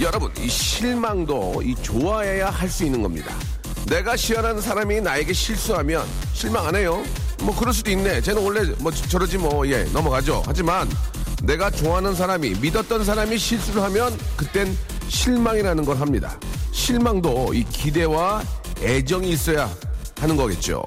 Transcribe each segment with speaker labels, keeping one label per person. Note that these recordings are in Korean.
Speaker 1: 여러분, 이 실망도 이 좋아해야 할 수 있는 겁니다. 내가 싫어하는 사람이 나에게 실수하면 실망 안 해요. 뭐 그럴 수도 있네. 쟤는 원래 뭐 저러지 뭐 예 넘어가죠. 하지만 내가 좋아하는 사람이 믿었던 사람이 실수를 하면 그땐 실망이라는 걸 합니다. 실망도 이 기대와 애정이 있어야 하는 거겠죠.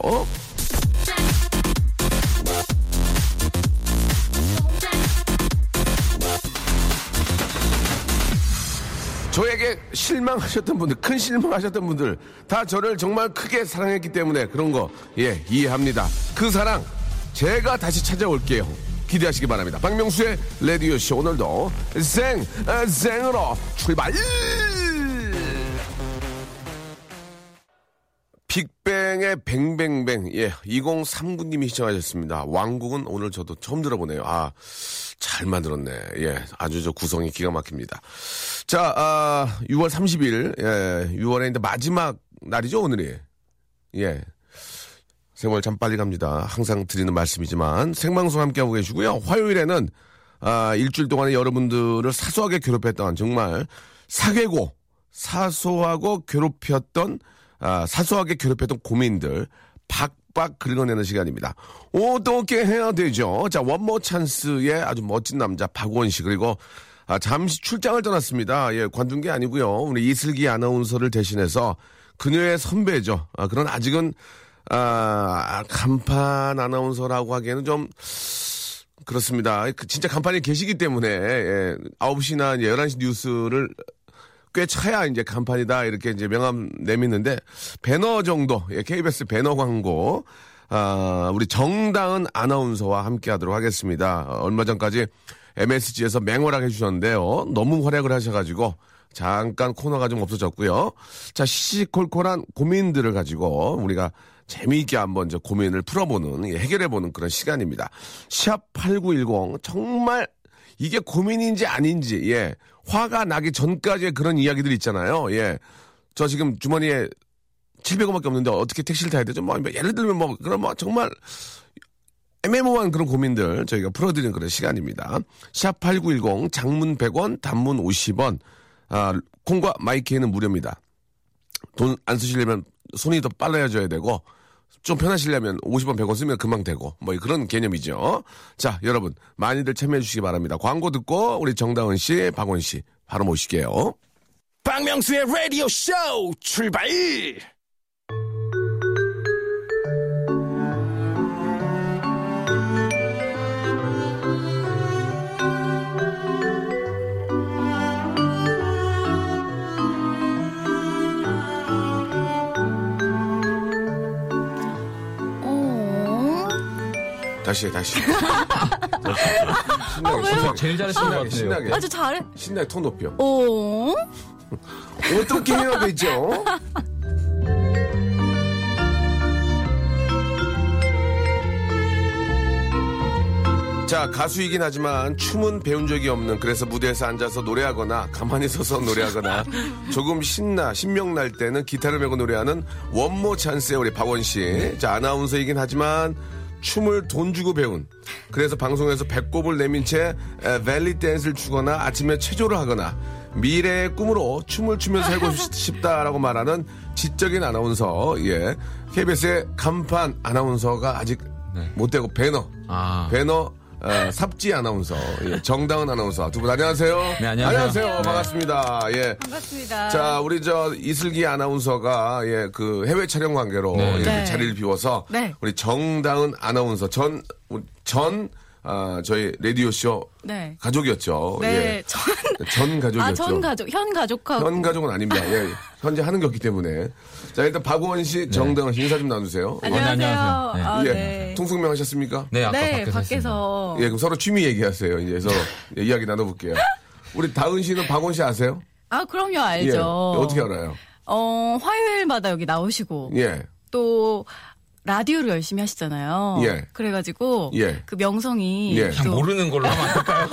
Speaker 1: 저에게 실망하셨던 분들, 큰 실망하셨던 분들, 다 저를 정말 크게 사랑했기 때문에 그런 거, 예, 이해합니다. 그 사랑, 제가 다시 찾아올게요. 기대하시기 바랍니다. 박명수의 레디오쇼 오늘도 생, 아, 생으로 출발! 빅뱅의 뱅뱅뱅, 예, 2039님이 시청하셨습니다. 왕국은 오늘 저도 처음 들어보네요. 아, 잘 만들었네. 예, 아주 저 구성이 기가 막힙니다. 자, 아, 6월 30일, 예, 6월에 이제 마지막 날이죠, 오늘이. 예. 세월 참 빨리 갑니다. 항상 드리는 말씀이지만 생방송 함께하고 계시고요. 화요일에는 아, 일주일 동안에 여러분들을 사소하게 괴롭혔던 정말 사괴고 사소하고 괴롭혔던 아, 사소하게 괴롭혔던 고민들 박박 긁어내는 시간입니다. 어떻게 해야 되죠? 자, 원모 찬스의 아주 멋진 남자 박원 씨 그리고 아, 잠시 출장을 떠났습니다. 예, 관둔 게 아니고요. 우리 이슬기 아나운서를 대신해서 그녀의 선배죠. 아, 그런 아직은 아, 간판 아나운서라고 하기에는 좀 그렇습니다. 그 진짜 간판에 계시기 때문에 예, 9시나 11시 뉴스를 꽤 차야 이제 간판이다 이렇게 이제 명함 내미는데 배너 정도 예, KBS 배너 광고 아, 우리 정다은 아나운서와 함께 하도록 하겠습니다. 어, 얼마 전까지 MSG에서 맹활약 해주셨는데요. 너무 활약을 하셔가지고 잠깐 코너가 좀 없어졌고요. 자, 시시콜콜한 고민들을 가지고 우리가 재미있게 한번 저 고민을 풀어보는, 예, 해결해보는 그런 시간입니다. 샵8910 정말 이게 고민인지 아닌지, 예. 화가 나기 전까지의 그런 이야기들 있잖아요. 예. 저 지금 주머니에 700원밖에 없는데 어떻게 택시를 타야 되죠? 뭐, 예를 들면 뭐, 그런 뭐, 정말 애매모호한 그런 고민들 저희가 풀어드리는 그런 시간입니다. 샵 8910 장문 100원, 단문 50원, 아, 콩과 마이키에는 무료입니다. 돈 안 쓰시려면 손이 더 빨라져야 되고, 좀 편하시려면 50원, 100원 쓰면 금방 되고, 뭐 그런 개념이죠. 자, 여러분, 많이들 참여해 주시기 바랍니다. 광고 듣고, 우리 정다은 씨, 박원 씨, 바로 모실게요.
Speaker 2: 박명수의 라디오 쇼 출발!
Speaker 1: 다시 해, 다시. 신나게, 신나게.
Speaker 3: 제일 잘하신 것
Speaker 1: 신나게,
Speaker 3: 같아요.
Speaker 1: 신나게.
Speaker 4: 아주 잘해.
Speaker 1: 신나게 톤 높여.
Speaker 4: 어?
Speaker 1: 어떻게 해야 되죠? 자, 가수이긴 하지만 춤은 배운 적이 없는 그래서 무대에서 앉아서 노래하거나 가만히 서서 노래하거나 조금 신나, 신명 날 때는 기타를 메고 노래하는 원모 찬스의 우리 박원 씨. 자, 아나운서이긴 하지만 춤을 돈 주고 배운. 그래서 방송에서 배꼽을 내민 채 에, 벨리 댄스를 추거나 아침에 체조를 하거나 미래의 꿈으로 춤을 추면서 살고 싶- 싶다라고 말하는 지적인 아나운서. 예. KBS의 간판 아나운서가 아직 못 되고 배너.
Speaker 3: 아.
Speaker 1: 배너 어, 삽지 아나운서 예, 정다은 아나운서 두 분 안녕하세요
Speaker 3: 네, 안녕하세요. 네.
Speaker 1: 반갑습니다 예
Speaker 4: 반갑습니다.
Speaker 1: 자, 우리 저 이슬기 아나운서가 예, 그 해외 촬영 관계로
Speaker 3: 네.
Speaker 1: 이렇게
Speaker 4: 네.
Speaker 1: 자리를 비워서
Speaker 4: 네.
Speaker 1: 우리 정다은 아나운서 전, 전, 아, 저희 라디오쇼
Speaker 4: 네.
Speaker 1: 가족이었죠.
Speaker 4: 네,
Speaker 1: 예.
Speaker 4: 전,
Speaker 1: 전 가족이었죠.
Speaker 4: 아, 전 가족, 현 가족하고.
Speaker 1: 현 가족은 아닙니다. 예. 현재 하는 게 없기 때문에. 자, 일단 박원 씨, 정다은 씨 인사 좀 나누세요.
Speaker 4: 안녕하세요.
Speaker 3: 네, 안녕하세요. 네.
Speaker 4: 아,
Speaker 1: 예.
Speaker 4: 네.
Speaker 1: 통성명 하셨습니까?
Speaker 3: 네, 아까
Speaker 4: 네,
Speaker 3: 밖에서.
Speaker 4: 밖에서.
Speaker 1: 예, 그럼 서로 취미 얘기하세요. 이제 서로 예, 이야기 나눠볼게요. 우리 다은 씨는 박원 씨 아세요?
Speaker 4: 아, 그럼요,
Speaker 1: 예.
Speaker 4: 알죠.
Speaker 1: 어떻게 알아요?
Speaker 4: 어, 화요일마다 여기 나오시고
Speaker 1: 예.
Speaker 4: 또 라디오를 열심히 하시잖아요.
Speaker 1: 예.
Speaker 4: 그래가지고
Speaker 1: 예.
Speaker 4: 그 명성이
Speaker 1: 예.
Speaker 4: 또
Speaker 3: 모르는 걸로 하면 안 될까요?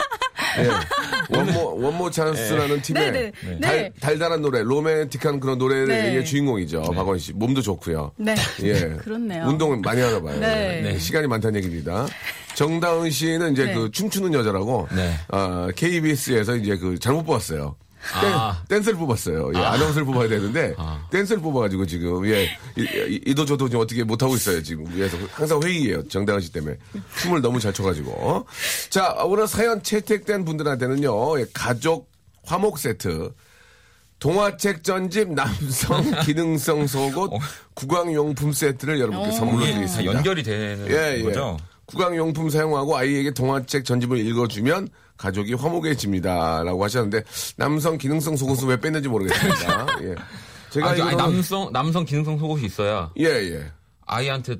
Speaker 1: 예. 원모 원모 찬스라는 팀의
Speaker 4: 네, 네,
Speaker 1: 달,
Speaker 4: 네.
Speaker 1: 달달한 노래, 로맨틱한 그런 노래의
Speaker 4: 네.
Speaker 1: 주인공이죠. 박원 씨. 몸도 좋고요.
Speaker 4: 네.
Speaker 1: 예.
Speaker 4: 그렇네요.
Speaker 1: 운동을 많이 하나 봐요.
Speaker 4: 네.
Speaker 1: 예. 시간이 많다는 얘기입니다. 정다은 씨는 이제
Speaker 4: 네.
Speaker 1: 그 춤추는 여자라고
Speaker 3: 네.
Speaker 1: 아, KBS에서 이제 그 잘못 뽑았어요.
Speaker 3: 아.
Speaker 1: 댄, 댄스를 뽑았어요. 예, 아 나운서를 뽑아야 되는데
Speaker 3: 아.
Speaker 1: 댄스를 뽑아가지고 지금 예 이- 이- 이도 저도 지금 어떻게 못 하고 있어요 지금 위에서 항상 회의예요 정다은 씨 때문에 춤을 너무 잘 춰가지고 자 오늘 사연 채택된 분들한테는요 예, 가족 화목 세트 동화책 전집 남성 기능성 속옷 구강용품 세트를 여러분께 선물로
Speaker 3: 이게 다
Speaker 1: 드리겠습니다.
Speaker 3: 연결이 되는
Speaker 1: 예, 예.
Speaker 3: 거죠?
Speaker 1: 구강용품 사용하고 아이에게 동화책 전집을 읽어주면 가족이 화목해집니다. 라고 하셨는데, 남성 기능성 속옷은 왜 뺐는지 모르겠습니다. 예. 제가
Speaker 3: 아니, 아니,
Speaker 1: 이거는-
Speaker 3: 남성 남성 기능성 속옷이 있어야
Speaker 1: 예, 예.
Speaker 3: 아이한테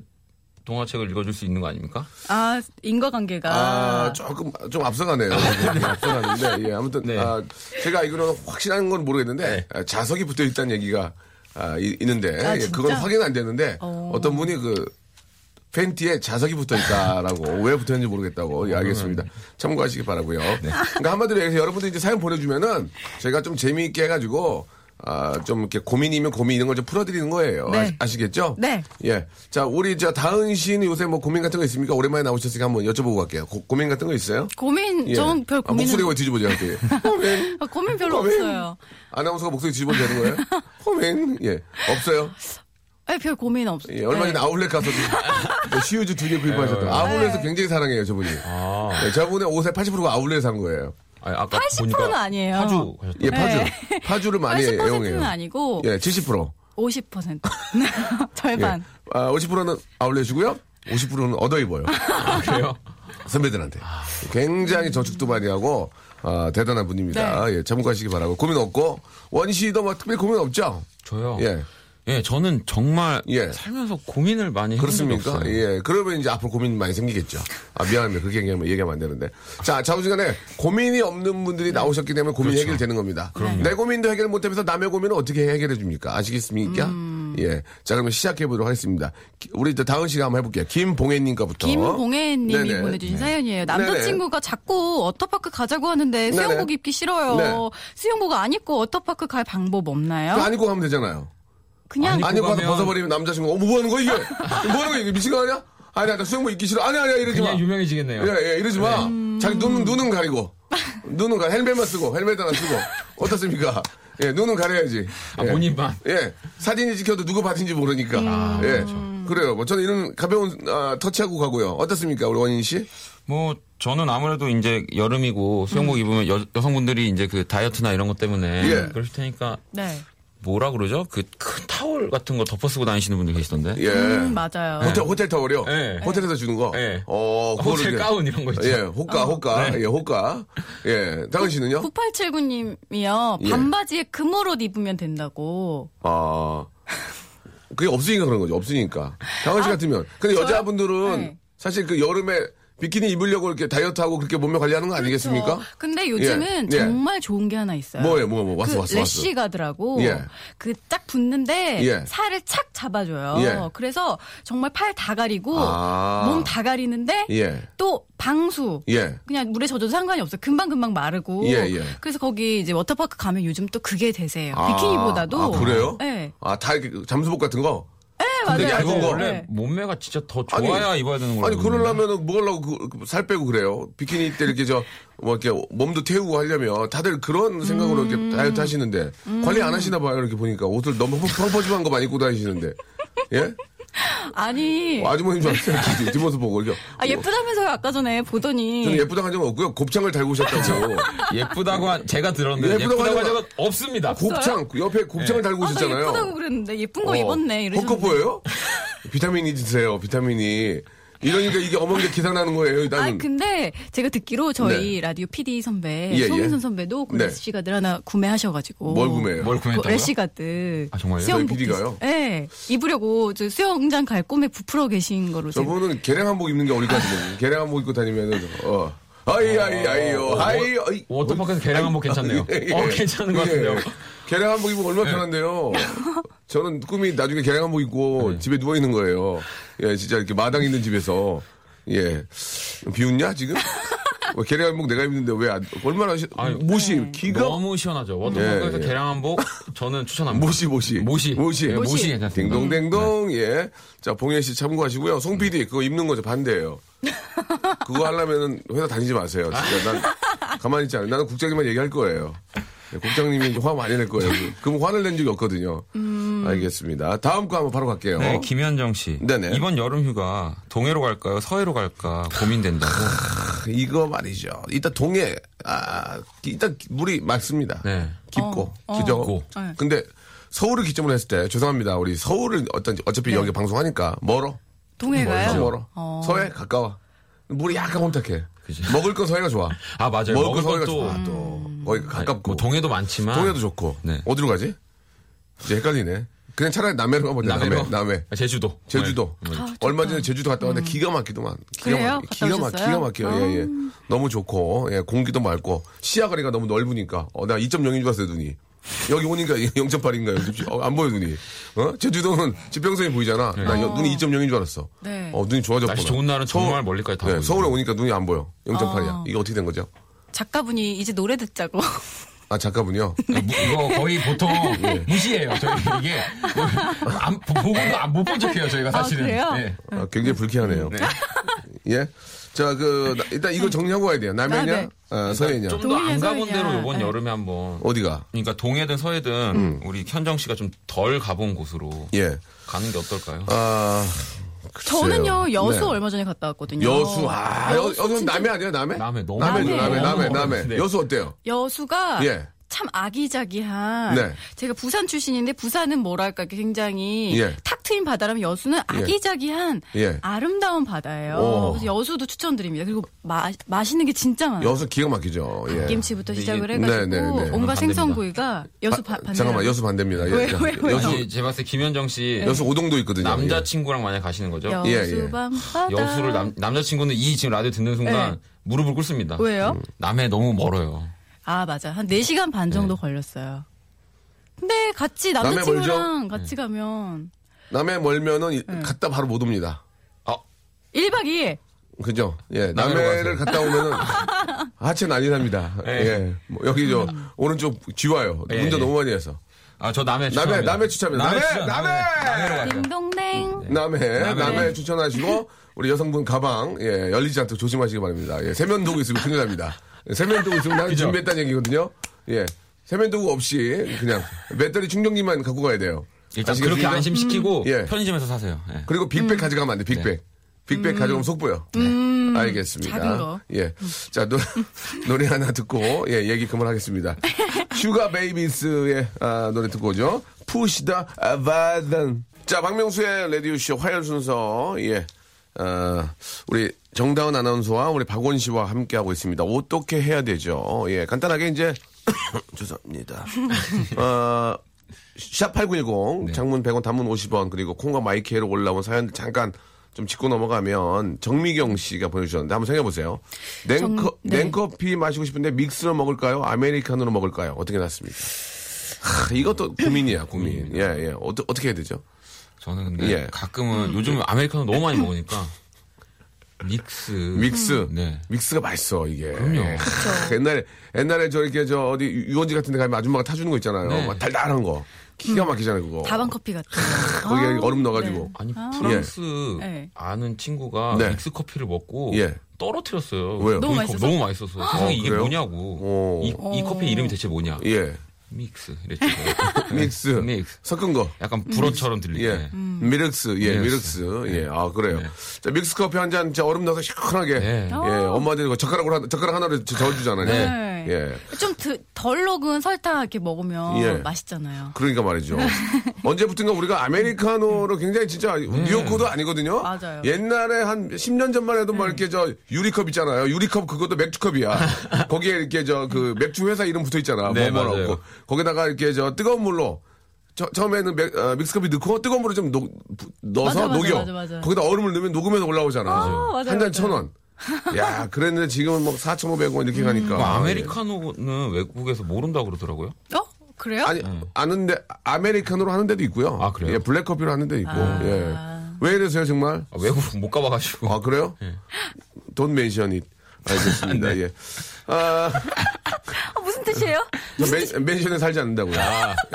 Speaker 3: 동화책을 읽어줄 수 있는 거 아닙니까?
Speaker 4: 아 인과관계가
Speaker 1: 아, 조금, 좀 앞서가네요. 예, 앞서가는데, 예, 아무튼,
Speaker 3: 네.
Speaker 1: 아, 제가 이거는 확실한 건 모르겠는데,
Speaker 3: 네.
Speaker 1: 아, 자석이 붙어 있다는 얘기가, 아, 이- 있는데,
Speaker 4: 아,
Speaker 1: 예? 그건 확인 안 되는데,
Speaker 4: 어.
Speaker 1: 어. 떤 분이 그, 팬티에 자석이 붙어 있다라고, 왜 붙어 있는지 모르겠다고, 예, 알겠습니다. 참고하시기 바라고요 그러니까 한마디로 얘기해서 여러분들 이제 사연 보내주면은, 제가 좀 재미있게 해가지고, 아, 좀 이렇게 고민이면 고민 이런 걸 좀 풀어드리는 거예요.
Speaker 4: 네.
Speaker 1: 아, 시겠죠
Speaker 4: 네.
Speaker 1: 예. 자, 우리 저 다은 씨는 요새 뭐 고민 같은 거 있습니까? 오랜만에 나오셨으니까 한번 여쭤보고 갈게요. 고, 고민 같은 거 있어요?
Speaker 4: 고민
Speaker 1: 예.
Speaker 4: 전별
Speaker 1: 아,
Speaker 4: 고민
Speaker 1: 목소리가 왜 뒤집어져요? 고민.
Speaker 4: 아, 고민 별로
Speaker 1: 고민.
Speaker 4: 없어요.
Speaker 1: 아나운서가 목소리 뒤집어도 되는 거예요? 고민. 예. 없어요?
Speaker 4: 네, 별 고민 없어요.
Speaker 1: 예. 얼마 전에 아울렛 가서 시우즈 두 개 구입하셨던
Speaker 4: 네.
Speaker 1: 아울렛을 굉장히 사랑해요, 저분이.
Speaker 3: 아,
Speaker 1: 예, 저분의 옷의 80%가 아울렛 산 거예요.
Speaker 3: 아니, 아까
Speaker 4: 80%
Speaker 3: 보니까
Speaker 4: 는 아니에요.
Speaker 3: 파주 가셨다.
Speaker 1: 예, 파주.
Speaker 4: 네.
Speaker 1: 파주를 많이
Speaker 4: 80%는
Speaker 1: 애용해요.
Speaker 4: 아니고
Speaker 1: 예, 70%.
Speaker 4: 50%
Speaker 1: 예.
Speaker 4: 절반.
Speaker 1: 아, 50%는 아울렛이고요. 50%는 얻어 입어요.
Speaker 3: 그래요?
Speaker 1: 선배들한테. 굉장히 저축도 많이 하고, 아, 대단한 분입니다.
Speaker 4: 네.
Speaker 1: 예, 참고하시기 바라고. 고민 없고, 원 씨도 뭐 특별히 고민 없죠?
Speaker 3: 저요?
Speaker 1: 예.
Speaker 3: 예, 저는 정말
Speaker 1: 예.
Speaker 3: 살면서 고민을 많이 해본 적이
Speaker 1: 그렇습니까?
Speaker 3: 없어요.
Speaker 1: 예. 그러면 이제 앞으로 고민 많이 생기겠죠. 아, 미안합니다. 그렇게 얘기하면, 얘기하면 안 되는데. 자, 좌우지간에 고민이 없는 분들이 나오셨기 때문에 고민 이
Speaker 3: 그렇죠.
Speaker 1: 해결되는 겁니다. 내 고민도 해결 못하면서 남의 고민은 어떻게 해결해 줍니까? 아시겠습니까?
Speaker 4: 음.
Speaker 1: 예. 자, 그러면 시작해 보도록 하겠습니다. 기- 우리 저 다은 씨가 한번 해볼게요. 김봉혜님 거부터.
Speaker 4: 김봉혜님이
Speaker 1: 네네.
Speaker 4: 보내주신 사연이에요. 남자친구가 자꾸 워터파크 가자고 하는데 수영복
Speaker 1: 네네.
Speaker 4: 입기 싫어요.
Speaker 1: 네.
Speaker 4: 수영복 안 입고 워터파크 갈 방법 없나요?
Speaker 1: 그거 안 입고 가면 되잖아요.
Speaker 4: 그냥
Speaker 3: 아니,
Speaker 1: 안 입고 가서 벗어버리면 남자친구가, 어, 뭐 하는 거야, 이게? 뭐 하는 거야, 이게 미친 거 아니야? 아니야, 나 수영복 입기 싫어. 아니야, 아니야, 이러지 마.
Speaker 3: 그냥 유명해지겠네요.
Speaker 1: 예, 예, 이러지 마. 자기 눈, 눈은 가리고. 눈은 가, 헬멧만 쓰고, 헬멧 하나 쓰고. 어떻습니까? 예, 눈은 가려야지.
Speaker 3: 아,
Speaker 1: 예.
Speaker 3: 본인만.
Speaker 1: 예, 사진이 찍혀도 누구 받은지 모르니까.
Speaker 3: 아,
Speaker 1: 예.
Speaker 3: 그렇죠.
Speaker 1: 그래요. 뭐 저는 이런 가벼운 아, 터치하고 가고요. 어떻습니까, 우리 원인 씨?
Speaker 3: 뭐 저는 아무래도 이제 여름이고 수영복 입으면 여, 여성분들이 이제 그 다이어트나 이런 것 때문에
Speaker 1: 예.
Speaker 3: 그러실 테니까
Speaker 4: 네.
Speaker 3: 뭐라 그러죠? 그 큰 타월 같은 거 덮어 쓰고 다니시는 분들 계시던데.
Speaker 1: 예.
Speaker 4: 음, 맞아요.
Speaker 1: 호텔, 호텔 타월이요?
Speaker 3: 네.
Speaker 1: 호텔에서 주는 거?
Speaker 3: 네.
Speaker 1: 어, 그거를
Speaker 3: 호텔
Speaker 1: 이제-
Speaker 3: 가운 이런 거 있죠.
Speaker 1: 예, 호가, 호가.
Speaker 3: 네.
Speaker 1: 예, 호가. 예. 다은 씨는요?
Speaker 4: 9879님이요.
Speaker 1: 예.
Speaker 4: 반바지에 금옷 입으면 된다고.
Speaker 1: 아. 그게 없으니까 그런 거죠. 없으니까. 다은 씨 같으면. 근데
Speaker 4: 저요?
Speaker 1: 여자분들은
Speaker 4: 네.
Speaker 1: 사실 그 여름에 비키니 입으려고 이렇게 다이어트하고 그렇게 몸매 관리하는 거 아니겠습니까?
Speaker 4: 그렇죠. 근데 요즘은
Speaker 1: 예, 예.
Speaker 4: 정말 좋은 게 하나 있어요.
Speaker 1: 뭐예요, 뭐, 뭐, 왔어,
Speaker 4: 그
Speaker 1: 왔어, 왔어.
Speaker 4: 래쉬 가드라고
Speaker 1: 예.
Speaker 4: 그딱 붙는데
Speaker 1: 예.
Speaker 4: 살을 착 잡아줘요.
Speaker 1: 예.
Speaker 4: 그래서 정말 팔 다 가리고
Speaker 1: 아.
Speaker 4: 몸다 가리는데
Speaker 1: 예.
Speaker 4: 또 방수.
Speaker 1: 예.
Speaker 4: 그냥 물에 젖어도 상관이 없어요. 금방 금방 마르고.
Speaker 1: 예, 예.
Speaker 4: 그래서 거기 이제 워터파크 가면 요즘 또 그게 대세예요.
Speaker 1: 아,
Speaker 4: 비키니보다도.
Speaker 1: 아, 그래요?
Speaker 4: 네.
Speaker 1: 아, 다 이렇게 잠수복 같은 거?
Speaker 4: 네,
Speaker 1: 근데
Speaker 4: 맞아요.
Speaker 1: 얇은 거?
Speaker 3: 원래
Speaker 4: 네.
Speaker 3: 몸매가 진짜 더
Speaker 1: 아니,
Speaker 3: 좋아야 입어야 되는 거라고.
Speaker 1: 아니, 그러려면은 뭐 하려고 그- 그살 빼고 그래요? 비키니 때 이렇게 저, 뭐 이렇게 몸도 태우고 하려면 다들 그런 생각으로
Speaker 4: 음.
Speaker 1: 이렇게 다이어트 하시는데 관리 안 하시나 봐요. 이렇게 보니까 옷을 너무 펑퍼짐한 거 많이 입고 다니시는데. 예?
Speaker 4: 아니.
Speaker 1: 어, 아주머니인 줄 알았어요. 뒤- 뒷모습 보고. 이렇게.
Speaker 4: 아, 예쁘다면서요, 아까 전에 보더니.
Speaker 1: 저는 예쁘다고 한 적은 없고요. 곱창을 달고 오셨다고.
Speaker 3: 예쁘다고 한 제가 들었는데
Speaker 1: 예쁘다고
Speaker 3: 예쁘다고, 한. 적은 없습니다.
Speaker 1: 곱창, 옆에 곱창을 달고
Speaker 4: 아, 나
Speaker 1: 오셨잖아요.
Speaker 4: 예쁘다고 그랬는데 예쁜 거
Speaker 1: 어,
Speaker 4: 입었네. 이러셨는데.
Speaker 1: 헛것 보세요? 비타민이 드세요, 비타민이. 이러니까 이게 어머니가 기사 나는 거예요,
Speaker 4: 아
Speaker 1: 나는.
Speaker 4: 근데 제가 듣기로 저희
Speaker 1: 네.
Speaker 4: 라디오 PD 선배
Speaker 1: 예,
Speaker 4: 송윤선
Speaker 1: 예.
Speaker 4: 선배도 그
Speaker 1: 네.
Speaker 4: 래시가드 하나 구매하셔가지고
Speaker 1: 뭘 구매해요?
Speaker 4: 뭘그
Speaker 3: 구매했다고요?
Speaker 4: 래시가드
Speaker 3: 아, 정말요?
Speaker 4: 수영복
Speaker 1: 저희 PD가요?
Speaker 4: 네 입으려고 저 수영장 갈 꿈에 부풀어 계신 거로
Speaker 1: 저분은 개량 한복 입는 게 어디까지 뭐 개량 한복 입고 다니면은 어. 아이, 아이, 아이요. 아이, 아이.
Speaker 3: 워터파크에서 계량 한복 괜찮네요.
Speaker 1: 예, 예.
Speaker 3: 어, 괜찮은 것 같은데요.
Speaker 1: 예. 계량 한복 입으면 얼마나 편한데요. 저는 꿈이 나중에 계량 한복 입고
Speaker 3: 네.
Speaker 1: 집에 누워 있는 거예요. 예, 진짜 이렇게 마당 있는 집에서. 예. 비웃냐, 지금? 뭐 계량 한복 내가 입는데 왜 안, 얼마나, 시,
Speaker 3: 아유,
Speaker 1: 못이, 기가,
Speaker 3: 너무 시원하죠. 워터파크에서
Speaker 1: 예, 예.
Speaker 3: 계량 한복 저는 추천합니다.
Speaker 1: 못이, 못이.
Speaker 3: 못이.
Speaker 1: 못이.
Speaker 3: 예, 못이 괜찮습니다.
Speaker 1: 딩동댕동, 예. 자, 봉현 씨 참고하시고요. 송 PD, 그거 입는 거저 반대예요. 그거 하려면은 회사 다니지 마세요. 진짜 난 가만히 있지 않아요. 나는 국장님만 얘기할 거예요. 네, 국장님이 화 많이 낼 거예요. 그럼 화를 낸 적이 없거든요. 알겠습니다. 다음 거 한번 바로 갈게요.
Speaker 3: 네, 김현정 씨.
Speaker 1: 네네.
Speaker 3: 이번 여름 휴가 동해로 갈까요? 서해로 갈까 고민된다고.
Speaker 1: 이거 말이죠. 일단 동해, 아, 일단 물이 맑습니다.
Speaker 3: 네.
Speaker 1: 깊고,
Speaker 4: 어,
Speaker 1: 그죠?
Speaker 3: 깊고.
Speaker 4: 네.
Speaker 1: 근데 서울을 기점으로 했을 때, 죄송합니다. 우리 서울을 어떤, 어차피 여기 방송하니까 멀어.
Speaker 4: 동해가요?
Speaker 1: 멀어.
Speaker 4: 어.
Speaker 1: 서해 가까워. 물이 약간 혼탁해.
Speaker 3: 그지.
Speaker 1: 먹을 건 서해가 좋아.
Speaker 3: 아, 맞아요.
Speaker 1: 먹을 건
Speaker 3: 먹을
Speaker 1: 서해가
Speaker 3: 것도
Speaker 1: 좋아. 또 거기 가깝고.
Speaker 3: 뭐 동해도 많지만
Speaker 1: 동해도 좋고.
Speaker 3: 네.
Speaker 1: 어디로 가지? 이제 헷갈리네. 그냥 차라리 남해로 가보자. 남해.
Speaker 3: 남해로?
Speaker 1: 남해.
Speaker 3: 아, 제주도.
Speaker 1: 제주도.
Speaker 3: 네.
Speaker 4: 아,
Speaker 1: 얼마 전에 제주도 갔다 왔는데 기가 막히더만. 기가
Speaker 4: 그래요?
Speaker 1: 막-
Speaker 4: 갔다
Speaker 1: 기가 막
Speaker 4: 오셨어요?
Speaker 1: 기가 막혀요. 예, 예. 너무 좋고, 예, 공기도 맑고, 시야거리가 너무 넓으니까, 어, 나 2.0인 줄 알았어요, 눈이. 여기 오니까 0.8인가요? 어, 안 보여, 눈이. 어? 제주도는 지평선이 보이잖아. 나 여- 눈이 2.0인 줄 알았어.
Speaker 4: 네.
Speaker 1: 어, 눈이 좋아졌구나.
Speaker 3: 날씨 좋은 날은 정말 멀리까지 다
Speaker 1: 네. 서울에 오니까 눈이 안 보여. 0.8이야.
Speaker 4: 어.
Speaker 1: 이게 어떻게 된 거죠?
Speaker 4: 작가분이 이제 노래 듣자고.
Speaker 1: 아, 작가분요?
Speaker 3: 무- 이거 거의 보통 무시해요. 저희 이게 뭐, 안, 보고도 안 못 본 척해요. 저희가 사실은.
Speaker 4: 그래요?
Speaker 3: 예.
Speaker 1: 아, 굉장히 불쾌하네요. 예? 자, 그, 나- 일단 이거 정리하고 가야 돼요. 남해냐?
Speaker 4: 네.
Speaker 1: 아, 서해냐?
Speaker 3: 좀 더 안 가본 대로 이번
Speaker 4: 네.
Speaker 3: 여름에 한번.
Speaker 1: 어디가?
Speaker 3: 그러니까 동해든 서해든 우리 현정 씨가 좀 덜 가본 곳으로
Speaker 1: 예.
Speaker 3: 가는 게 어떨까요?
Speaker 1: 아, 글쎄요.
Speaker 4: 저는요, 여수
Speaker 1: 네.
Speaker 4: 얼마 전에 갔다 왔거든요.
Speaker 1: 여수, 아, 여,
Speaker 4: 여수
Speaker 1: 여수 남해 아니에요, 남해?
Speaker 3: 남해 너무
Speaker 1: 남해.
Speaker 4: 남해,
Speaker 1: 남해, 남해.
Speaker 3: 네.
Speaker 1: 여수 어때요?
Speaker 4: 여수가
Speaker 1: 예.
Speaker 4: 참 아기자기한.
Speaker 1: 네.
Speaker 4: 제가 부산 출신인데 부산은 뭐랄까 굉장히
Speaker 1: 예.
Speaker 4: 탁 트인 바다라면 여수는 아기자기한
Speaker 1: 예.
Speaker 4: 아름다운 바다예요.
Speaker 1: 오.
Speaker 4: 그래서 여수도 추천드립니다. 그리고 마, 맛있는 게 진짜 많아요.
Speaker 1: 여수 기가 막히죠. 예.
Speaker 4: 김치부터
Speaker 3: 근데
Speaker 4: 시작을
Speaker 3: 이게-
Speaker 4: 해가지고
Speaker 1: 네, 네, 네.
Speaker 4: 온갖
Speaker 3: 반대입니다.
Speaker 4: 생선구이가 여수 바, 반대.
Speaker 1: 잠깐만, 여수 반대입니다. 예.
Speaker 4: 왜요, 왜요, 왜요?
Speaker 1: 여수,
Speaker 3: 아니, 제가 봤을 때 김현정 씨
Speaker 1: 여수 오동도 있거든요.
Speaker 3: 남자 친구랑 만약 가시는 거죠?
Speaker 4: 여수
Speaker 1: 예, 예.
Speaker 4: 밤바다.
Speaker 3: 여수를 남, 남자 친구는 이 지금 라디오 듣는 순간
Speaker 4: 네.
Speaker 3: 무릎을 꿇습니다.
Speaker 4: 왜요?
Speaker 3: 남해 너무 멀어요.
Speaker 4: 아 맞아 한 4시간 반 정도 걸렸어요. 근데 같이
Speaker 1: 남해
Speaker 4: 남자친구랑 같이 가면
Speaker 1: 예. 남해 멀면은 이-
Speaker 4: 네.
Speaker 1: 갔다 바로 못 옵니다.
Speaker 4: 1박 2일
Speaker 1: 그죠? 예. 남해를. 갔다 오면은 하체 난리 납니다.
Speaker 3: 예.
Speaker 1: 예. 뭐 여기 저 오른쪽 쥐와요.
Speaker 3: 예,
Speaker 1: 운전
Speaker 3: 예.
Speaker 1: 너무 많이 해서.
Speaker 3: 아, 저 남해
Speaker 1: 남해,
Speaker 3: 추천합니다.
Speaker 1: 남해 추천합니다. 남해,
Speaker 3: 추천,
Speaker 1: 남해!
Speaker 4: 딩동댕
Speaker 1: 남해, 남해,
Speaker 3: 남해.
Speaker 1: 추천하시고 우리 여성분 가방 예, 열리지 않도록 조심하시기 바랍니다. 예, 세면도구 있으면 큰일 납니다. 예, 세면도구 나는
Speaker 3: 그죠?
Speaker 1: 준비했다는 얘기거든요. 예. 세면도구 없이 그냥 배터리 충전기만 갖고 가야 돼요.
Speaker 3: 일단
Speaker 1: 아시겠습니까?
Speaker 3: 그렇게 안심시키고
Speaker 1: 예.
Speaker 3: 편의점에서 사세요. 예.
Speaker 1: 그리고 big bag 가져가면 안 돼, big bag. big bag 가져가면 속보여. 네. 알겠습니다.
Speaker 4: 작은 거.
Speaker 1: 예. 자, 노, 노래 하나 듣고, 예, 얘기 그만하겠습니다. 슈가 베이비스의 아, 노래 듣고 오죠. Push The Button. 자, 박명수의 라디오쇼 화요일 순서, 예. 어, 우리 정다은 아나운서와 우리 박원 씨와 함께하고 있습니다. 어떻게 해야 되죠? 예, 간단하게 이제, 죄송합니다. 어, 샵8910 장문 100원 단문 50원 그리고 콩과 마이크로 올라온 사연들 잠깐 좀 짚고 넘어가면 정미경 씨가 보내주셨는데 한번 생각해보세요. 냉커,
Speaker 4: 정- 네.
Speaker 1: 냉커피 마시고 싶은데 믹스로 먹을까요? 아메리카노로 먹을까요? 어떻게 낫습니까? 하, 이것도 고민이야 고민. 예, 예. 어떠, 어떻게 해야 되죠?
Speaker 3: 저는 근데
Speaker 1: 예.
Speaker 3: 가끔은 요즘 아메리카노 너무 많이 먹으니까 믹스.
Speaker 1: 믹스.
Speaker 3: 네.
Speaker 1: 믹스가 맛있어, 이게.
Speaker 3: 그럼요.
Speaker 1: 예. 하, 옛날에, 옛날에 저 이렇게 저 어디 유원지 같은 데 가면 아줌마가 타주는 거 있잖아요.
Speaker 3: 네.
Speaker 1: 막 달달한 거. 기가 막히잖아요, 그거.
Speaker 4: 다방 커피 같은 거.
Speaker 1: 거기에
Speaker 4: 아,
Speaker 1: 얼음 넣어가지고.
Speaker 4: 네.
Speaker 3: 아니 프랑스
Speaker 4: 네.
Speaker 3: 아는 친구가
Speaker 1: 네.
Speaker 3: 믹스 커피를 먹고
Speaker 1: 예.
Speaker 3: 떨어뜨렸어요.
Speaker 1: 왜요?
Speaker 4: 너무 맛있어서?
Speaker 3: 너무 맛있어서 세상에 이게
Speaker 1: 그래요?
Speaker 3: 뭐냐고.
Speaker 1: 오.
Speaker 3: 이, 이 커피 이름이 대체 뭐냐?
Speaker 1: 예.
Speaker 3: 믹스 이랬죠.
Speaker 1: 믹스.
Speaker 3: 믹스.
Speaker 1: 섞은 거.
Speaker 3: 약간 불어처럼 들리게.
Speaker 1: 예. 미륵스, 예,
Speaker 3: 미륵스.
Speaker 1: 미륵스. 예, 아, 그래요. 자, 믹스 커피 한 잔, 자, 얼음 넣어서 시원하게.
Speaker 3: 네.
Speaker 1: 예, 엄마들이 그 젓가락으로, 한- 젓가락 하나로 저- 저어 주잖아요.
Speaker 4: 네.
Speaker 1: 예.
Speaker 4: 좀 드, 덜 녹은 설탕 이렇게 먹으면
Speaker 1: 예.
Speaker 4: 맛있잖아요.
Speaker 1: 그러니까 말이죠. 언제부턴가 우리가 아메리카노로 굉장히 진짜 뉴요커도 아니거든요.
Speaker 4: 맞아요.
Speaker 1: 옛날에 한 10년 전만 해도 막 이렇게 저 유리컵 있잖아요. 유리컵 그것도 맥주컵이야. 거기에 이렇게 저 그 맥주 회사 이름 붙어 있잖아.
Speaker 3: 네,
Speaker 1: 뭐 뭐라고. 거기다가 이렇게 저 뜨거운 물로 저, 처음에는 맥, 어, 믹스컵이 넣고 뜨거운 물을 좀 녹- 부- 넣어서
Speaker 4: 맞아, 맞아,
Speaker 1: 녹여.
Speaker 4: 맞아, 맞아.
Speaker 1: 거기다 얼음을 넣으면 녹으면서 올라오잖아.
Speaker 4: 맞아요,
Speaker 1: 한 잔. 천 원. 야, 그랬는데 지금은 뭐 4,500원 이렇게 가니까.
Speaker 3: 뭐 아메리카노는 외국에서 모른다고 그러더라고요.
Speaker 4: 어? 그래요?
Speaker 1: 아니, 아는데, 아메리카노로 하는 데도 있고요.
Speaker 3: 아, 그래요?
Speaker 1: 예, 블랙커피로 하는 데도 있고,
Speaker 4: 아.
Speaker 1: 예. 왜 이러세요, 정말?
Speaker 3: 아, 외국 못 가봐가지고.
Speaker 1: 아, 그래요? Don't mention it. 알겠습니다,
Speaker 3: 네.
Speaker 1: 예. 아,
Speaker 4: 아, 무슨 뜻이에요?
Speaker 1: 저 맨, 맨션에 살지 않는다고요.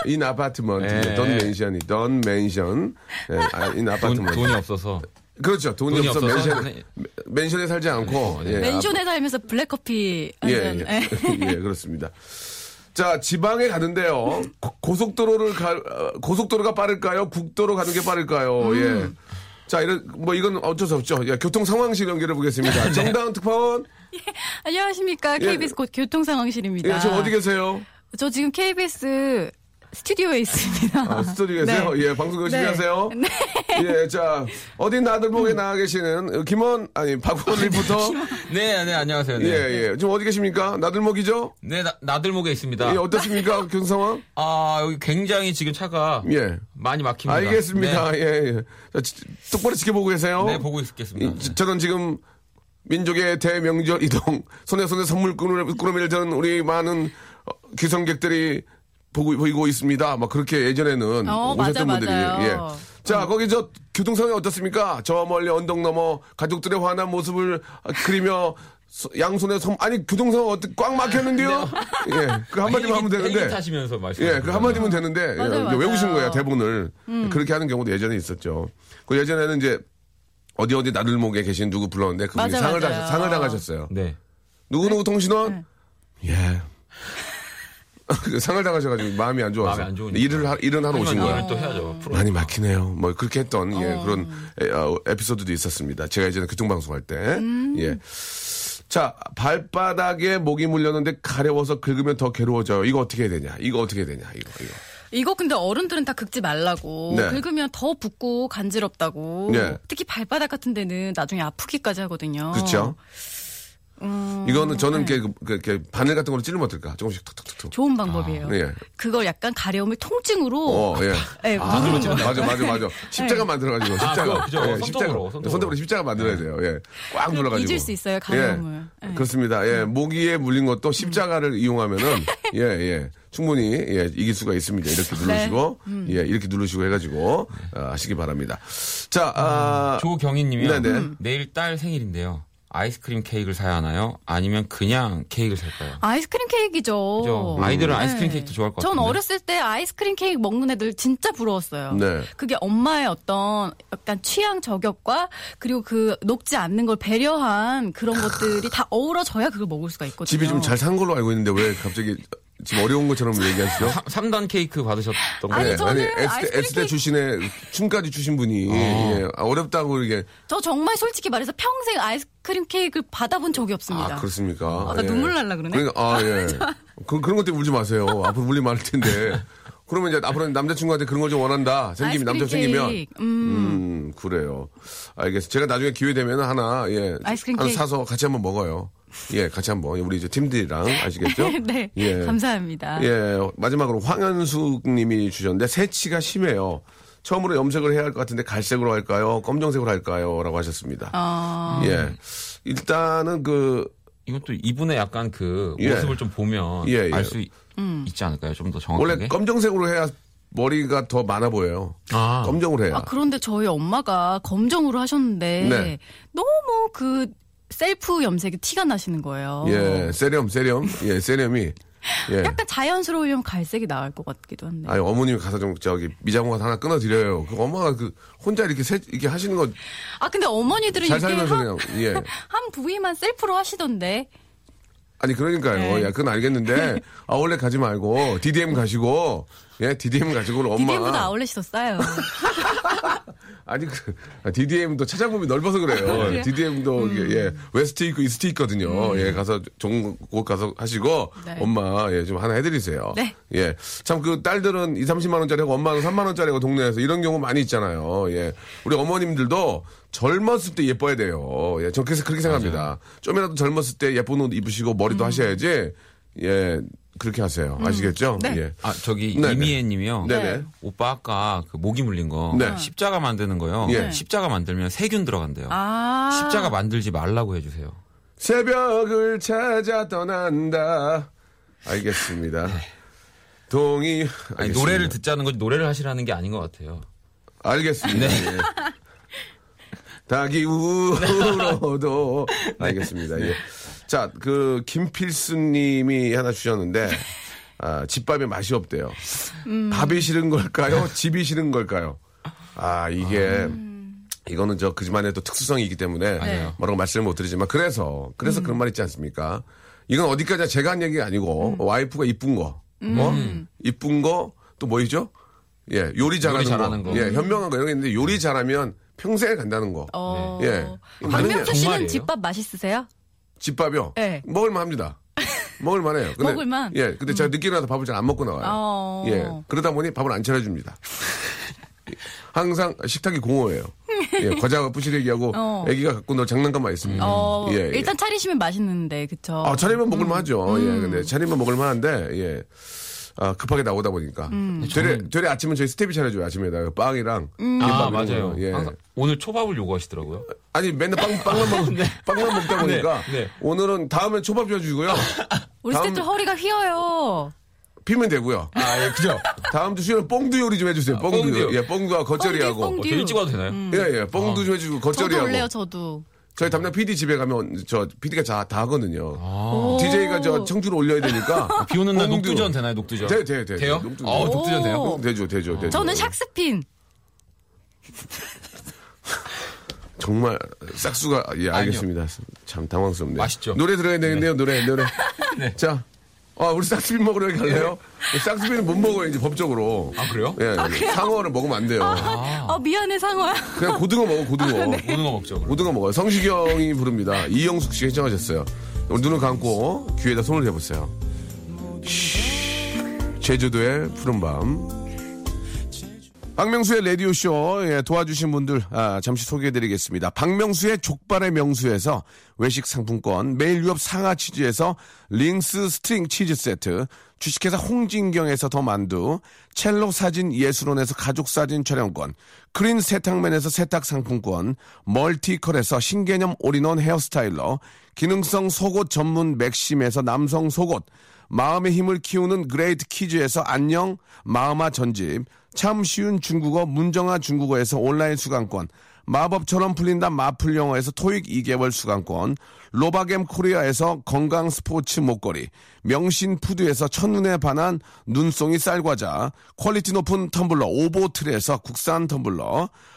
Speaker 1: In apartment.
Speaker 3: 네.
Speaker 1: Don't mention it. Don't mention. 예, 아, in
Speaker 3: 돈,
Speaker 1: apartment.
Speaker 3: 돈이 없어서.
Speaker 1: 그렇죠. 돈이,
Speaker 3: 돈이
Speaker 1: 없어
Speaker 3: 없어서?
Speaker 1: 맨션,
Speaker 3: 네.
Speaker 1: 맨션에 살지 않고. 예,
Speaker 4: 맨션에 살면서 블랙커피
Speaker 1: 예. 예. 예, 그렇습니다. 자, 지방에 가는데요. 고, 속도로를 가, 어, 고속도로가 빠를까요? 국도로 가는 게 빠를까요?
Speaker 4: 음.
Speaker 1: 예. 자, 이런, 뭐, 이건 어쩔 수 없죠. 예, 교통 상황실 연결해
Speaker 4: 네.
Speaker 1: 보겠습니다. 정다운 특파원.
Speaker 4: 안녕하십니까. KBS 곧 교통 상황실입니다.
Speaker 1: 예, 지금 어디 계세요?
Speaker 4: 저 지금 KBS 스튜디오에 있습니다.
Speaker 1: 아, 스튜디오 계세요?
Speaker 4: 네.
Speaker 1: 예, 방송 열심히
Speaker 4: 네.
Speaker 1: 하세요.
Speaker 4: 네.
Speaker 1: 예, 자, 어디 나들목에 나와 계시는 김원, 아니, 박원 리포터.
Speaker 3: 네, 네, 안녕하세요. 네.
Speaker 1: 예, 예. 지금 어디 계십니까? 나들목이죠?
Speaker 3: 네, 나, 나들목에 있습니다.
Speaker 1: 예, 어떻습니까? 교통 상황?
Speaker 3: 아, 여기 굉장히 지금 차가
Speaker 1: 예.
Speaker 3: 많이 막힙니다.
Speaker 1: 알겠습니다. 예, 예. 자, 지- 똑바로 지켜보고 계세요.
Speaker 3: 네, 네, 보고 있겠습니다.
Speaker 1: 이- 저는 지금 민족의 대명절 이동 손에 손에 선물 꾸러미를, 든 우리 많은 어, 귀성객들이 보고 보이고 있습니다. 막 그렇게 예전에는
Speaker 4: 어,
Speaker 1: 오셨던
Speaker 4: 맞아,
Speaker 1: 분들이
Speaker 4: 맞아요.
Speaker 1: 예. 자 거기 저 교통 상황이 어떻습니까? 저 멀리 언덕 너머 가족들의 환한 모습을 그리며 소- 양손에 손 아니 교통 상황 어떻게 꽉 막혔는데요? 예, 그 한마디만 하면 되는데.
Speaker 3: 타시면서.
Speaker 1: 예, 그 한마디면 되는데
Speaker 4: 맞아요,
Speaker 1: 예,
Speaker 4: 맞아요.
Speaker 1: 외우신 거야 대본을 그렇게 하는 경우도 예전에 있었죠. 그 예전에는 이제 어디 어디 나들목에 계신 누구 불렀는데 그분이
Speaker 4: 맞아,
Speaker 1: 상을
Speaker 4: 맞아요.
Speaker 1: 당 상을 당하셨어요.
Speaker 3: 네.
Speaker 1: 누구 누구 통신원? 예. 그 상을 당하셔가지고 마음이 안 좋아서
Speaker 3: 마음이 안 좋으니까.
Speaker 1: 일을 하, 일은 하러 오신 거예요.
Speaker 3: 또 해야죠. 프로.
Speaker 1: 많이 막히네요. 뭐 그렇게 했던 예, 그런 에, 어, 에피소드도 있었습니다. 제가 이제는 교통 방송 할 때. 예. 자 발바닥에 목이 물렸는데 가려워서 긁으면 더 괴로워져요. 이거 어떻게 해야 되냐? 이거 어떻게 해야 되냐? 이거 이거.
Speaker 4: 이거 근데 어른들은 다 긁지 말라고.
Speaker 1: 네.
Speaker 4: 긁으면 더 붓고 간지럽다고.
Speaker 1: 네.
Speaker 4: 특히 발바닥 같은 데는 나중에 아프기까지 하거든요.
Speaker 1: 그렇죠.
Speaker 4: 음,
Speaker 1: 이거는 저는 이렇게, 그- 이렇게 바늘 같은 걸로 찌르면 어떨까? 조금씩 툭툭툭툭.
Speaker 4: 좋은 방법이에요.
Speaker 1: 예.
Speaker 4: 그걸 약간 가려움을 통증으로
Speaker 1: 어, 예.
Speaker 4: 예,
Speaker 1: 아,
Speaker 4: 거예요.
Speaker 1: 맞아, 맞아, 맞아. 십자가 만들어가지고, 십자가.
Speaker 3: 그거, 그죠.
Speaker 1: 예,
Speaker 3: 손톱으로,
Speaker 1: 십자가.
Speaker 3: 손톱으로.
Speaker 1: 손톱으로 십자가 만들어야 돼요. 예. 꽉 눌러가지고.
Speaker 4: 잊을 수 있어요, 가려움을.
Speaker 1: 예.
Speaker 4: 예.
Speaker 1: 그렇습니다. 예. 모기에 물린 것도 십자가를 이용하면은, 예, 예. 충분히, 예, 이길 수가 있습니다. 이렇게 누르시고, 예, 이렇게 누르시고 해가지고, 아, 하시기 바랍니다. 자, 아,
Speaker 3: 조경희님이요.
Speaker 1: 네네.
Speaker 3: 내일 딸 생일인데요. 아이스크림 케이크를 사야 하나요? 아니면 그냥 케이크를 살까요?
Speaker 4: 아이스크림 케이크죠.
Speaker 3: 그죠? 아이들은
Speaker 4: 네.
Speaker 3: 아이스크림 케이크도 좋아할
Speaker 4: 것전
Speaker 3: 같은데.
Speaker 4: 어렸을 때 아이스크림 케이크 먹는 애들 진짜 부러웠어요.
Speaker 1: 네.
Speaker 4: 그게 엄마의 어떤 약간 취향 저격과 그리고 그 녹지 않는 걸 배려한 그런 것들이 다 어우러져야 그걸 먹을 수가 있거든요.
Speaker 1: 집이 좀 잘 산 걸로 알고 있는데 왜 갑자기 지금 어려운 것처럼 얘기하시죠?
Speaker 3: 3단 케이크 받으셨던 거.
Speaker 4: 아니,
Speaker 1: 네,
Speaker 4: 저는
Speaker 1: S대,
Speaker 4: 아이스크림
Speaker 1: S대
Speaker 4: 케이크-
Speaker 1: 출신에 춤까지 추신 분이 예, 아, 어렵다고 이게
Speaker 4: 저 정말 솔직히 말해서 평생 아이스크림 케이크를 받아본 적이 없습니다.
Speaker 1: 아 그렇습니까?
Speaker 4: 아, 나 눈물 날라 그러네.
Speaker 1: 그러니까 아 예. 그, 그런 것 때문에 울지 마세요. 앞으로 물리 많을 텐데. 그러면 이제 앞으로 남자친구한테 그런 걸 좀 원한다. 생기면
Speaker 4: 아이스크림
Speaker 1: 남자 생기면.
Speaker 4: 케이크, 음.
Speaker 1: 음 그래요. 알겠어. 제가 나중에 기회 되면 하나 예
Speaker 4: 아이스크림
Speaker 1: 하나
Speaker 4: 케이크.
Speaker 1: 사서 같이 한번 먹어요. 예, 같이 한번 우리 이제 팀들이랑 아시겠죠?
Speaker 4: 네,
Speaker 1: 예.
Speaker 4: 감사합니다.
Speaker 1: 예, 마지막으로 황현숙 님이 주셨는데 새치가 심해요. 처음으로 염색을 해야 할 것 같은데 갈색으로 할까요? 검정색으로 할까요? 라고 하셨습니다.
Speaker 4: 어,
Speaker 1: 예. 일단은 그,
Speaker 3: 이건 또 이분의 약간 그
Speaker 1: 예.
Speaker 3: 모습을 좀 보면
Speaker 1: 예, 예.
Speaker 3: 알수 있지 않을까요? 좀 더 정확하게.
Speaker 1: 원래 검정색으로 해야 머리가 더 많아 보여요.
Speaker 3: 아.
Speaker 1: 검정으로 해야.
Speaker 4: 아, 그런데 저희 엄마가 검정으로 하셨는데
Speaker 1: 네.
Speaker 4: 너무 그 셀프 염색이 티가 나시는 거예요.
Speaker 1: 예, 셀염, 셀염. 예, 셀염이. 예.
Speaker 4: 약간 자연스러우려면 갈색이 나을 것 같기도 한데.
Speaker 1: 아니, 어머님이 가서 좀 저기 미장원 하나 끊어드려요. 그 엄마가 그 혼자 이렇게 세, 이렇게 하시는
Speaker 4: 거잘아 근데 어머니들은 이렇게
Speaker 1: 살면서
Speaker 4: 한,
Speaker 1: 그냥, 예.
Speaker 4: 한 부위만 셀프로 하시던데.
Speaker 1: 아니, 그러니까요.
Speaker 4: 네.
Speaker 1: 야, 그건 알겠는데, 아울렛 가지 말고, DDM 가시고, 예, DDM 가시고, 엄마.
Speaker 4: DDM보다 아울렛이 더 싸요.
Speaker 1: 아니 그 DDM도 찾아보면 넓어서 그래요.
Speaker 4: 그래요?
Speaker 1: DDM도 예 West 있고 East 있거든요. 예 가서 좋은 곳 가서 하시고
Speaker 4: 네.
Speaker 1: 엄마 예 좀 하나 해드리세요.
Speaker 4: 네.
Speaker 1: 예 참 그 딸들은 2, 30만 원짜리고 엄마는 3만 원짜리고 동네에서 이런 경우 많이 있잖아요. 예 우리 어머님들도 젊었을 때 예뻐야 돼요. 예, 저 그래서 그렇게 생각합니다. 좀이라도 젊었을 때 예쁜 옷 입으시고 머리도 하셔야지. 예, 그렇게 하세요. 아시겠죠?
Speaker 4: 네.
Speaker 1: 예.
Speaker 3: 아 저기
Speaker 1: 네네.
Speaker 3: 이미애 님이요.
Speaker 1: 네네.
Speaker 3: 오빠 아까 그 모기 물린 거
Speaker 1: 네.
Speaker 3: 십자가 만드는 거요.
Speaker 1: 예.
Speaker 3: 십자가 만들면 세균 들어간대요.
Speaker 4: 아.
Speaker 3: 십자가 만들지 말라고 해 주세요.
Speaker 1: 새벽을 찾아 떠난다. 알겠습니다. 동의.
Speaker 3: 아니,
Speaker 1: 알겠습니다.
Speaker 3: 노래를 듣자는 거지 노래를 하시라는 게 아닌 것 같아요.
Speaker 1: 알겠습니다. 예. 닭이 울어도 알겠습니다. 예. 자, 그 김필수님이 하나 주셨는데 아, 집밥에 맛이 없대요. 밥이 싫은 걸까요? 집이 싫은 걸까요? 아 이게 이거는 저 그집안의 또 특수성이 있기 때문에
Speaker 4: 네.
Speaker 1: 뭐라고 말씀을 못 드리지만 그래서 그래서 그런 말 있지 않습니까? 이건 어디까지 제가 한 얘기가 아니고 와이프가 이쁜 거, 어? 이쁜 거 또 뭐이죠? 예, 요리 잘하는,
Speaker 3: 잘하는 거.
Speaker 1: 예, 현명한 거 이런 게 있는데 요리 잘하면 평생에 간다는 거.
Speaker 4: 어.
Speaker 1: 예.
Speaker 4: 박명수 씨는
Speaker 3: 정말이에요?
Speaker 4: 집밥 맛있으세요?
Speaker 1: 집밥이요?
Speaker 4: 네.
Speaker 1: 먹을만 합니다. 먹을만 해요. 근데,
Speaker 4: 먹을만?
Speaker 1: 예. 근데 제가 늦게 일어나서 밥을 잘 안 먹고 나와요.
Speaker 4: 어.
Speaker 1: 예. 그러다 보니 밥을 안 차려줍니다. 항상 식탁이 공허해요. 예. 과자가 부시래기하고
Speaker 4: 어.
Speaker 1: 애기가 갖고 놀 장난감만 있습니다.
Speaker 4: 어,
Speaker 1: 예. 예.
Speaker 4: 일단 차리시면 맛있는데, 그쵸?
Speaker 1: 아, 차리면 먹을만 하죠.
Speaker 4: 음.
Speaker 1: 예. 근데 차리면 먹을만 한데, 예. 아, 급하게 나오다 보니까.
Speaker 4: 음.
Speaker 1: 되레, 되레 아침은 저희 스텝이 차려줘요. 아침에다가 빵이랑.
Speaker 3: 아
Speaker 1: 김밥 이런
Speaker 3: 맞아요.
Speaker 1: 거. 예.
Speaker 3: 항상 오늘 초밥을 요구하시더라고요.
Speaker 1: 아니, 맨날 빵, 빵만, 먹, 빵만 먹다 보니까.
Speaker 3: 네, 네.
Speaker 1: 오늘은 다음엔 초밥 줘주고요.
Speaker 4: 우리
Speaker 1: 다음-
Speaker 4: 스태프들 허리가 휘어요.
Speaker 1: 피면 되고요.
Speaker 3: 아 예, 그죠.
Speaker 1: 다음 주 수요일 뽕두 요리 좀 해주세요. 뽕두.
Speaker 3: 뽕두요?
Speaker 1: 예, 뽕두와 겉절이하고.
Speaker 4: 뽕두,
Speaker 3: 어, 저 일찍 와도 되나요?
Speaker 1: 예, 예, 뽕두 좀 해주고
Speaker 4: 저도
Speaker 1: 겉절이하고.
Speaker 4: 올래요, 저도.
Speaker 1: 저희 담당 PD 집에 가면 저 PD가 다, 다 하거든요.
Speaker 4: 오.
Speaker 1: DJ가 저 청주를 올려야 되니까.
Speaker 3: 비 오는 날
Speaker 1: 뽕두.
Speaker 3: 녹두전 되나요? 녹두전.
Speaker 1: 돼, 돼, 돼.
Speaker 3: 돼요?
Speaker 1: 녹두.
Speaker 3: 어, 녹두전 돼요?
Speaker 4: 오.
Speaker 1: 되죠, 되죠, 되죠.
Speaker 4: 저는 샥스핀.
Speaker 1: 정말 싹수가 예 알겠습니다. 참 당황스럽네요.
Speaker 3: 맛있죠?
Speaker 1: 노래 들어야 되는데요. 노래 노래. 자, 아 우리 싹스빈 먹으러 갈래요? 싹스빈은 못 먹어요 이제 법적으로.
Speaker 3: 아 그래요?
Speaker 1: 예, 상어를 먹으면 안 돼요.
Speaker 4: 어, 미안해, 상어야.
Speaker 1: 그냥 고등어 먹어 고등어.
Speaker 3: 오징어 먹죠. 그럼.
Speaker 1: 고등어 먹어요. 성시경이 부릅니다. 이영숙 씨가 신청하셨어요. 눈을 감고 귀에다 손을 대보세요. 쉬, 제주도의 푸른 밤. 박명수의 라디오쇼 예, 도와주신 분들 아, 잠시 소개해드리겠습니다. 박명수의 족발의 명수에서 외식 상품권, 매일 유업 상하 치즈에서 링스 스트링 치즈 세트, 주식회사 홍진경에서 더 만두, 첼로 사진 예술원에서 가족 사진 촬영권, 크린 세탁맨에서 세탁 상품권, 멀티컬에서 신개념 올인원 헤어스타일러, 기능성 속옷 전문 맥심에서 남성 속옷, 마음의 힘을 키우는 그레이트 키즈에서 안녕 마음아 전집, 참 쉬운 중국어 문정아 중국어에서 온라인 수강권, 마법처럼 풀린다 마풀 영어에서 토익 2개월 수강권, 로바겜 코리아에서 건강 스포츠 목걸이, 명신 푸드에서 첫눈에 반한 눈송이 쌀과자, 퀄리티 높은 텀블러 오보틀에서 국산 텀블러,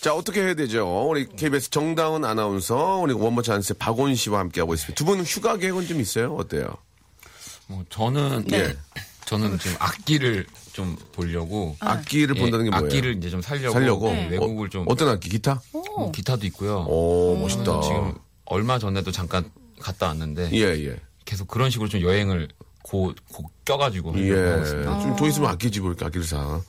Speaker 1: 자, 어떻게 해야 되죠? 우리 KBS 정다은 아나운서, 우리 원모 찬스 박원 씨와 함께하고 있습니다. 두분 휴가 계획은 좀 있어요? 어때요?
Speaker 3: 뭐 저는
Speaker 1: 네.
Speaker 3: 저는 지금 악기를 좀 보려고
Speaker 1: 악기를
Speaker 3: 예,
Speaker 1: 본다는 게 뭐예요?
Speaker 3: 악기를 이제 좀 살려고,
Speaker 1: 살려고?
Speaker 3: 네, 외국을 좀
Speaker 1: 어 떤 악기? 기타?
Speaker 3: 뭐 기타도 있고요.
Speaker 1: 오, 멋있다.
Speaker 3: 지금 얼마 전에도 잠깐 갔다 왔는데
Speaker 1: 예, 예.
Speaker 3: 계속 그런 식으로 좀 여행을 고, 고 껴가지고
Speaker 1: 예.
Speaker 3: 하고 있습니다.
Speaker 1: 좀돈 있으면 악기 집을 이렇게 악기를 사.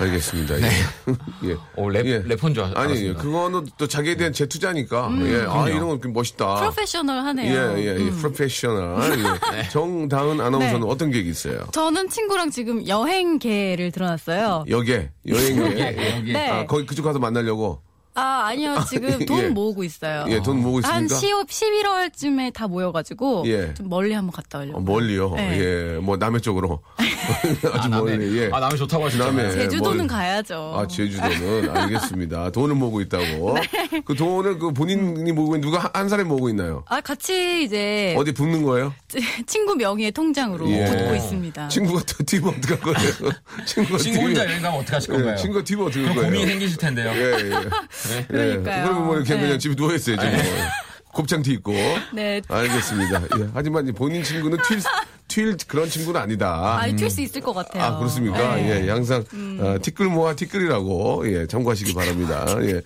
Speaker 1: 알겠습니다. 예. 예.
Speaker 3: 어, 랩,
Speaker 1: 예.
Speaker 3: 래퍼인 줄 알-
Speaker 1: 아니,
Speaker 3: 알았습니다.
Speaker 1: 그거는 또 자기에 대한 재투자니까. 예. 아, 이런 거 멋있다.
Speaker 4: 프로페셔널 하네요.
Speaker 1: 예, 예, 예. 프로페셔널. 예. 정다은 아나운서는
Speaker 4: 네.
Speaker 1: 어떤 계획이 있어요?
Speaker 4: 저는 친구랑 지금 여행계를 들어놨어요.
Speaker 1: 여기에, 여행에.
Speaker 3: 여기
Speaker 4: 네.
Speaker 1: 아, 거기 그쪽 가서 만나려고?
Speaker 4: 아, 아니요. 지금 돈
Speaker 1: 예.
Speaker 4: 모으고 있어요.
Speaker 1: 예, 돈 모으고
Speaker 4: 한
Speaker 1: 있습니까?
Speaker 4: 10, 11월쯤에 다 모여가지고
Speaker 1: 예.
Speaker 4: 좀 멀리 한번 갔다 오려고.
Speaker 1: 어, 멀리요.
Speaker 4: 네.
Speaker 1: 예, 뭐 남해 쪽으로. 아주
Speaker 3: 아, 남해.
Speaker 1: 멀리. 예.
Speaker 3: 아, 남해 좋다고 하셨잖아요.
Speaker 1: 남해.
Speaker 4: 제주도는
Speaker 1: 멀-
Speaker 4: 가야죠.
Speaker 1: 아, 제주도는 알겠습니다. 돈을 모으고 있다고.
Speaker 4: 네.
Speaker 1: 그 돈을 그 본인이 모으고 있는 누가 한- 한 사람이 모으고 있나요?
Speaker 4: 아, 같이 이제
Speaker 1: 어디 붓는 거예요?
Speaker 4: 친구 명의의 통장으로
Speaker 1: 예.
Speaker 4: 붓고 있습니다.
Speaker 1: 친구가 또 튀면 어떡할 거예요? 친구가
Speaker 3: 친구 혼자 여행 가면 어떡하실 건가요?
Speaker 1: 예, 친구가 튀면 어떡할
Speaker 3: 그럼
Speaker 1: 거예요?
Speaker 3: 고민이 생기실 텐데요.
Speaker 1: 예, 예.
Speaker 4: 그러니까요.
Speaker 1: 그러면 뭐 이렇게
Speaker 4: 네.
Speaker 1: 그냥 집에 누워있어요, 지금. 곱창티 입고.
Speaker 4: 네.
Speaker 1: 알겠습니다. 예. 하지만 이 본인 친구는 튈, 튈 그런 친구는 아니다.
Speaker 4: 아니, 튈수 있을 것 같아요.
Speaker 1: 아, 그렇습니까?
Speaker 4: 네.
Speaker 1: 예, 항상, 어, 티끌 모아 티끌이라고, 예, 참고하시기 바랍니다. 예.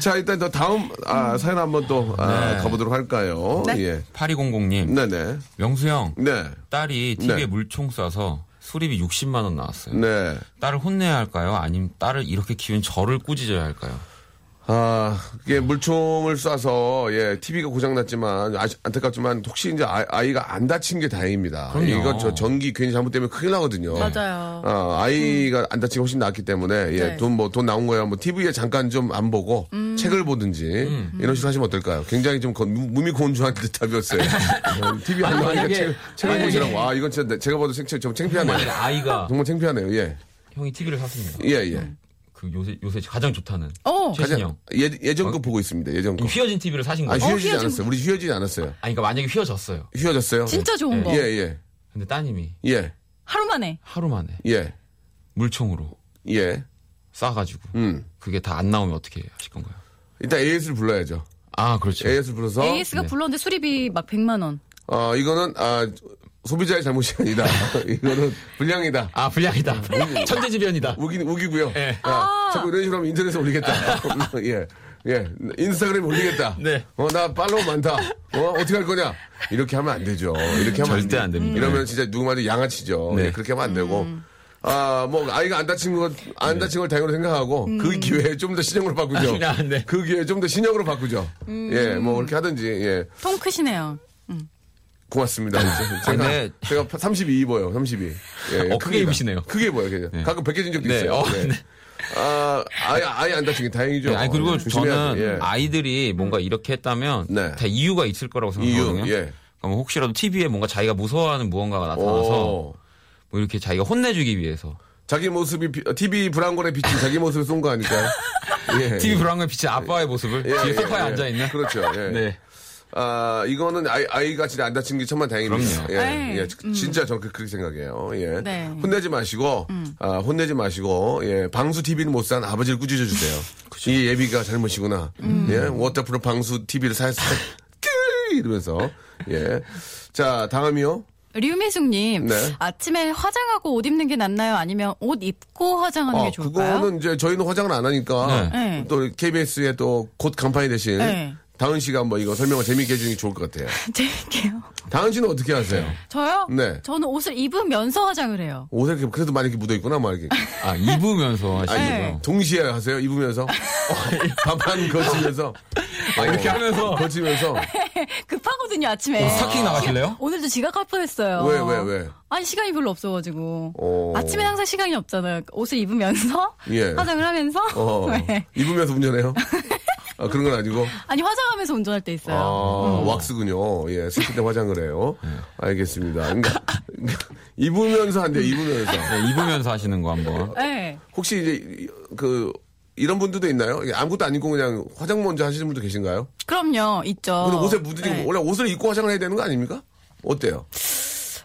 Speaker 1: 자, 일단 더 다음, 아, 사연 한번 또, 아,
Speaker 3: 네.
Speaker 1: 가보도록 할까요?
Speaker 4: 네.
Speaker 1: 예.
Speaker 3: 8200님.
Speaker 1: 네네.
Speaker 3: 명수 형.
Speaker 1: 네.
Speaker 3: 딸이 TV에
Speaker 1: 네.
Speaker 3: 물총 쏴서 수리비 60만 원 나왔어요.
Speaker 1: 네.
Speaker 3: 딸을 혼내야 할까요? 아니면 딸을 이렇게 키운 저를 꾸짖어야 할까요?
Speaker 1: 아, 이게 물총을 쏴서, 예, TV가 고장났지만, 아, 안타깝지만, 혹시 이제 아, 이가안 다친 게 다행입니다.
Speaker 3: 그럼요.
Speaker 1: 이거 저 전기 괜히 잘못되면 큰일 나거든요.
Speaker 4: 맞아요.
Speaker 1: 아, 아이가 안 다치고 훨씬 낫기 때문에, 예,
Speaker 4: 네. 음.
Speaker 1: 돈 뭐, 돈 나온 거야. 뭐, TV에 잠깐 좀 안 보고, 책을 보든지, 이런 식으로 하시면 어떨까요? 굉장히 좀 거- 무- 무미곤주한 답이었어요. TV 안 나오니까 책, 책을 보시라고. 아, 이건 진짜 제가 봐도 생, 좀 창피하네요.
Speaker 3: 아이가
Speaker 1: 정말 창피하네요. 예.
Speaker 3: 형이 TV를 샀습니다.
Speaker 1: 예, 예.
Speaker 3: 그 요새 요새 가장 좋다는
Speaker 4: 어.
Speaker 3: 최신형.
Speaker 1: 예, 예전 거 보고 있습니다. 예전 거.
Speaker 3: 휘어진 TV를 사신
Speaker 1: 아,
Speaker 3: 거예요.
Speaker 1: 휘어지지
Speaker 4: 휘어진
Speaker 1: 않았어요. 우리 휘어지지 않았어요.
Speaker 3: 아니 그러니까 만약에 휘어졌어요.
Speaker 1: 휘어졌어요?
Speaker 4: 진짜 좋은 거.
Speaker 1: 예, 예.
Speaker 3: 근데 따님이
Speaker 1: 예,
Speaker 4: 하루 만에.
Speaker 3: 하루 만에
Speaker 1: 예,
Speaker 3: 물총으로
Speaker 1: 예.
Speaker 3: 쏴가지고
Speaker 1: 음.
Speaker 3: 그게 다 안 나오면 어떻게 하실 건가요?
Speaker 1: 일단 AS를 불러야죠.
Speaker 3: 아 그렇죠.
Speaker 1: AS를 불러서
Speaker 4: AS가
Speaker 3: 네.
Speaker 4: 불렀는데 수리비 막 100만 원.
Speaker 1: 어 이거는 아 소비자의 잘못이 아니다. 이거는 불량이다.
Speaker 3: 아 불량이다. 천재지변이다.
Speaker 1: 우기 우기고요.
Speaker 3: 예.
Speaker 1: 아, 자꾸 이런 식으로 하면 인터넷에 올리겠다. 예. 예. 인스타그램에 올리겠다.
Speaker 3: 네.
Speaker 1: 어, 나 팔로우 많다. 어, 어떻게 할 거냐? 이렇게 하면 안 되죠. 이렇게 하면
Speaker 3: 절대 안 됩니다.
Speaker 1: 이러면 진짜 누구마다 양아치죠.
Speaker 3: 네.
Speaker 1: 예, 그렇게 하면 안 되고. 아, 뭐, 아이가 안 다친 것, 안 다친 걸 다행으로 생각하고, 그 기회에 좀 더 신형으로 바꾸죠.
Speaker 3: 아, 네.
Speaker 1: 그 기회에 좀 더 신형으로 바꾸죠. 예, 뭐, 그렇게 하든지, 예.
Speaker 4: 통 크시네요.
Speaker 1: 고맙습니다. 제가,
Speaker 3: 근데-
Speaker 1: 제가 32 입어요, 32. 예,
Speaker 3: 어, 크게. 입으시네요.
Speaker 1: 크게 입어요, 그냥. 가끔 벗겨진 적도
Speaker 3: 네,
Speaker 1: 있어요.
Speaker 3: 어,
Speaker 1: 네.
Speaker 3: 네.
Speaker 1: 아, 아예, 아예 안게 다행이죠.
Speaker 3: 네, 아니 그리고 저는
Speaker 1: 돼, 예.
Speaker 3: 아이들이 뭔가 이렇게 했다면
Speaker 1: 네.
Speaker 3: 다 이유가 있을 거라고
Speaker 1: 이유,
Speaker 3: 생각하거든요.
Speaker 1: 예.
Speaker 3: 그러면 혹시라도 TV에 뭔가 자기가 무서워하는 무언가가 나타나서
Speaker 1: 오.
Speaker 3: 뭐 이렇게 자기가 혼내주기 위해서
Speaker 1: 자기 모습이, 비- TV 브라운관에 비친 자기 모습을 쏜 거 아닐까요? 예.
Speaker 3: TV 브라운관 비친 아빠의 모습을
Speaker 1: 예,
Speaker 3: 뒤에
Speaker 1: 예,
Speaker 3: 소파에
Speaker 1: 예.
Speaker 3: 앉아 있는.
Speaker 1: 그렇죠. 예.
Speaker 3: 네.
Speaker 1: 아, 이거는 아이, 아이가 진짜 안 다친 게 천만 다행입니다.
Speaker 3: 그럼요.
Speaker 1: 예,
Speaker 4: 에이,
Speaker 1: 예, 진짜 저는 그- 그렇게 생각해요. 예.
Speaker 4: 네.
Speaker 1: 혼내지 마시고, 아, 혼내지 마시고, 예, 방수 TV는 못산 아버지를 꾸짖어 주세요. 이 애비가 잘못이구나. 예, waterproof 방수 TV를 사, 사, 이러면서, 예. 자, 다음이요.
Speaker 4: 류미숙님,
Speaker 1: 네.
Speaker 4: 아침에 화장하고 옷 입는 게 낫나요? 아니면 옷 입고 화장하는
Speaker 1: 어,
Speaker 4: 게 좋을까요?
Speaker 1: 그거는 이제 저희는 화장을 안 하니까,
Speaker 4: 네.
Speaker 1: 또 KBS에 또 곧 간판이 되신,
Speaker 4: 네.
Speaker 1: 다은 씨가 한번 이거 설명을 재밌게 해주는 게 좋을 것 같아요.
Speaker 4: 재밌게요.
Speaker 1: 다은 씨는 어떻게 하세요?
Speaker 4: 저요?
Speaker 1: 네.
Speaker 4: 저는 옷을 입으면서 화장을 해요.
Speaker 1: 옷에 이렇게 그래도 많이 이렇게 묻어 있구나, 막 이렇게.
Speaker 3: 아 입으면서 하시고요.
Speaker 4: 네.
Speaker 1: 동시에 하세요? 입으면서? 반반 거치면서?
Speaker 3: 아, 이렇게 하면서
Speaker 1: 거치면서?
Speaker 4: 급하거든요, 아침에.
Speaker 3: 스타킹 나가실래요?
Speaker 4: 오늘도 지각할 뻔했어요.
Speaker 1: 왜, 왜, 왜?
Speaker 4: 아니, 시간이 별로 없어가지고.
Speaker 1: 어.
Speaker 4: 아침에 항상 시간이 없잖아요. 옷을 입으면서,
Speaker 1: 예.
Speaker 4: 화장을 하면서.
Speaker 1: 어.
Speaker 4: 네.
Speaker 1: 입으면서 운전해요? 아, 그런 건 아니고?
Speaker 4: 아니, 화장하면서 운전할 때 있어요.
Speaker 1: 아, 왁스군요. 예, 슬플 때 화장을 해요.
Speaker 3: 네.
Speaker 1: 알겠습니다. 그러니까, 그러니까 입으면서 한대요, 입으면서.
Speaker 3: 네, 입으면서 하시는 거 한번.
Speaker 4: 네.
Speaker 1: 혹시 이제, 이- 그, 이런 분들도 있나요? 아무것도 안 입고 그냥 화장 먼저 하시는 분도 계신가요?
Speaker 4: 그럼요, 있죠.
Speaker 1: 근데 옷에 묻으니까
Speaker 4: 네.
Speaker 1: 원래 옷을 입고 화장을 해야 되는 거 아닙니까? 어때요?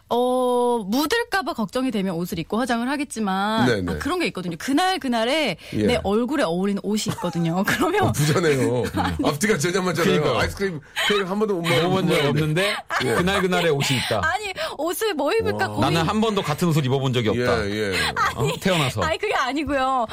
Speaker 4: 어, 묻을까봐 걱정이 되면 옷을 입고 화장을 하겠지만,
Speaker 1: 네네.
Speaker 4: 아, 그런 게 있거든요. 그날 그날에
Speaker 1: 예.
Speaker 4: 내 얼굴에 어울리는 옷이 있거든요. 그러면,
Speaker 1: 부자네요. 앞뒤가 전혀 안 맞잖아요.
Speaker 3: 그러니까요.
Speaker 1: 아이스크림 케이크 한 번도
Speaker 3: 못적 없는데
Speaker 1: 예.
Speaker 3: 그날 그날의 옷이 있다.
Speaker 4: 아니, 옷을 뭐 입을까 고민.
Speaker 3: 나는 한 번도 같은 옷을 입어본 적이
Speaker 1: 예,
Speaker 3: 없다.
Speaker 1: 예.
Speaker 3: 어? 태어나서.
Speaker 4: 아니 그게 아니고요.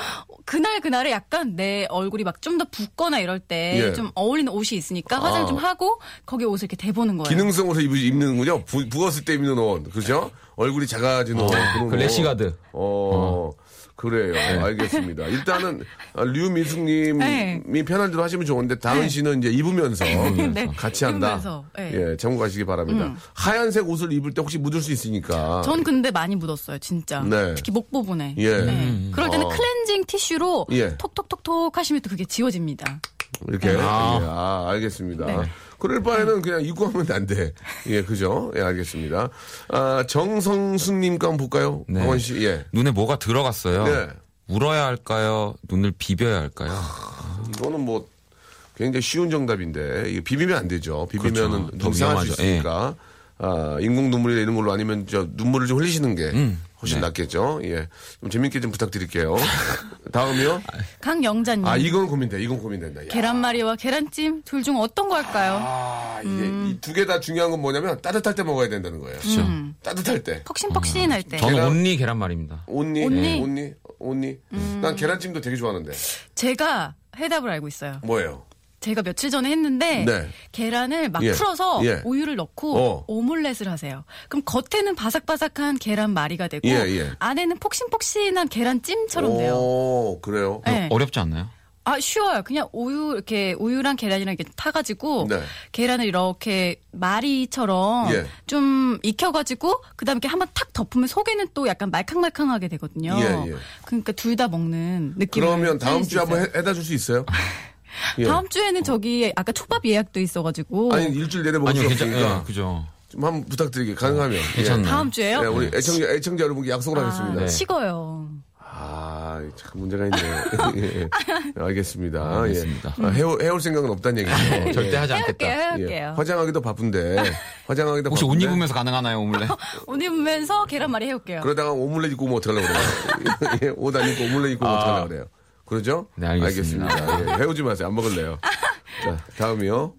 Speaker 4: 그날 그날에 약간 내 얼굴이 막 좀 더 붓거나 이럴 때
Speaker 1: 예.
Speaker 4: 좀 어울리는 옷이 있으니까 화장
Speaker 1: 아.
Speaker 4: 을좀 하고 거기에 옷을 이렇게 대보는 거예요.
Speaker 1: 기능성으로 입, 입는군요. 부, 부었을 때 입는 옷. 그죠? 얼굴이 작아지는 옷. 그런
Speaker 3: 그
Speaker 1: 옷.
Speaker 3: 래시가드.
Speaker 1: 어, 그래요. 알겠습니다. 일단은 아, 류미숙님이
Speaker 4: 네.
Speaker 1: 편한 대로 하시면 좋은데 다은
Speaker 4: 네.
Speaker 1: 씨는 이제 입으면서
Speaker 4: 네.
Speaker 1: 같이 한다.
Speaker 4: 입으면서, 네.
Speaker 1: 예, 참고하시기 바랍니다. 하얀색 옷을 입을 때 혹시 묻을 수 있으니까.
Speaker 4: 전 근데 많이 묻었어요, 진짜.
Speaker 1: 네.
Speaker 4: 특히 목 부분에.
Speaker 1: 예.
Speaker 4: 네. 그럴 때는
Speaker 1: 어.
Speaker 4: 클렌징 티슈로
Speaker 1: 예.
Speaker 4: 톡톡톡톡 하시면 또 그게 지워집니다.
Speaker 1: 이렇게. 아, 예, 아 알겠습니다.
Speaker 4: 네.
Speaker 1: 그럴 바에는 그냥 입고 하면 안 돼. 예, 그죠? 예, 알겠습니다. 아, 정성수님 거 한번 볼까요?
Speaker 3: 네.
Speaker 1: 박원 씨, 예.
Speaker 3: 눈에 뭐가 들어갔어요.
Speaker 1: 네.
Speaker 3: 울어야 할까요? 눈을 비벼야 할까요?
Speaker 1: 이거는 뭐 굉장히 쉬운 정답인데 이게 비비면 안 되죠. 비비면은
Speaker 3: 그렇죠.
Speaker 1: 더눈 상할 수.
Speaker 3: 예.
Speaker 1: 있으니까 아, 인공 눈물이나 이런 걸로 아니면 저 눈물을 좀 흘리시는 게
Speaker 3: 음.
Speaker 1: 훨씬
Speaker 3: 네.
Speaker 1: 낫겠죠. 예. 좀 재밌게 좀 부탁드릴게요. 다음이요?
Speaker 4: 강영자님.
Speaker 1: 아, 이건 고민돼. 이건 고민된다. 야.
Speaker 4: 계란말이와 계란찜 둘 중 어떤 거 할까요?
Speaker 1: 아, 이게
Speaker 4: 음.
Speaker 1: 이두개 다 중요한 건 뭐냐면 따뜻할 때 먹어야 된다는 거예요.
Speaker 3: 그렇죠.
Speaker 1: 따뜻할 때.
Speaker 4: 폭신폭신할 때.
Speaker 3: 저는
Speaker 1: 계란-
Speaker 3: 온리 계란말입니다.
Speaker 1: 온니?
Speaker 4: 온니?
Speaker 1: 온니? 온니?
Speaker 4: 음.
Speaker 1: 난 계란찜도 되게 좋아하는데.
Speaker 4: 제가 해답을 알고 있어요.
Speaker 1: 뭐예요?
Speaker 4: 제가 며칠 전에 했는데
Speaker 1: 네.
Speaker 4: 계란을 막
Speaker 1: 예.
Speaker 4: 풀어서
Speaker 1: 예.
Speaker 4: 우유를 넣고
Speaker 1: 어.
Speaker 4: 오믈렛을 하세요. 그럼 겉에는 바삭바삭한 계란말이가 되고
Speaker 1: 예, 예.
Speaker 4: 안에는 폭신폭신한 계란찜처럼 돼요.
Speaker 1: 오, 그래요?
Speaker 4: 네.
Speaker 3: 어렵지 않나요?
Speaker 4: 아 쉬워요. 그냥 우유 이렇게 우유랑 계란이랑 이렇게 타가지고
Speaker 1: 네.
Speaker 4: 계란을 이렇게 마리처럼
Speaker 1: 예.
Speaker 4: 좀 익혀가지고 그다음에 이렇게 한번 탁 덮으면 속에는 또 약간 말캉말캉하게 되거든요.
Speaker 1: 예, 예.
Speaker 4: 그러니까 둘 다 먹는 느낌.
Speaker 1: 그러면 다음 주에 한번 해- 해다 줄 수 있어요? 예.
Speaker 4: 다음 주에는 저기 아까 촉밥 예약도 있어가지고
Speaker 1: 아니, 일주일 내내 먹을
Speaker 3: 아니요,
Speaker 1: 수
Speaker 3: 괜찮,
Speaker 1: 없으니까.
Speaker 3: 예, 그죠.
Speaker 1: 좀 한번 부탁드리게 가능하면.
Speaker 3: 괜찮나요?
Speaker 4: 다음 주에요?
Speaker 1: 예, 우리 애청자, 애청자 여러분께 약속을 하겠습니다.
Speaker 3: 네.
Speaker 4: 식어요.
Speaker 1: 아, 참 문제가 있네. 예, 예. 알겠습니다.
Speaker 3: 알겠습니다.
Speaker 1: 예. 아, 해올, 해올 생각은 없다는 얘기죠.
Speaker 3: 절대
Speaker 1: 예.
Speaker 3: 하지
Speaker 4: 해올게요,
Speaker 3: 않겠다.
Speaker 4: 해올게요.
Speaker 1: 화장하기도 바쁜데. 화장하기도
Speaker 3: 혹시 옷
Speaker 1: 바쁜데.
Speaker 3: 입으면서 가능하나요, 오믈렛?
Speaker 4: 옷 입으면서 계란말이 해올게요.
Speaker 1: 그러다가 오믈렛 입고 오면 어떡하려고 그래요. 예, 옷안 입고 오믈렛 입고 오면 어떡하려고 그래요. 그러죠?
Speaker 3: 네, 알겠습니다.
Speaker 1: 알겠습니다. 예, 해오지 마세요. 안 먹을래요. 자, 다음이요.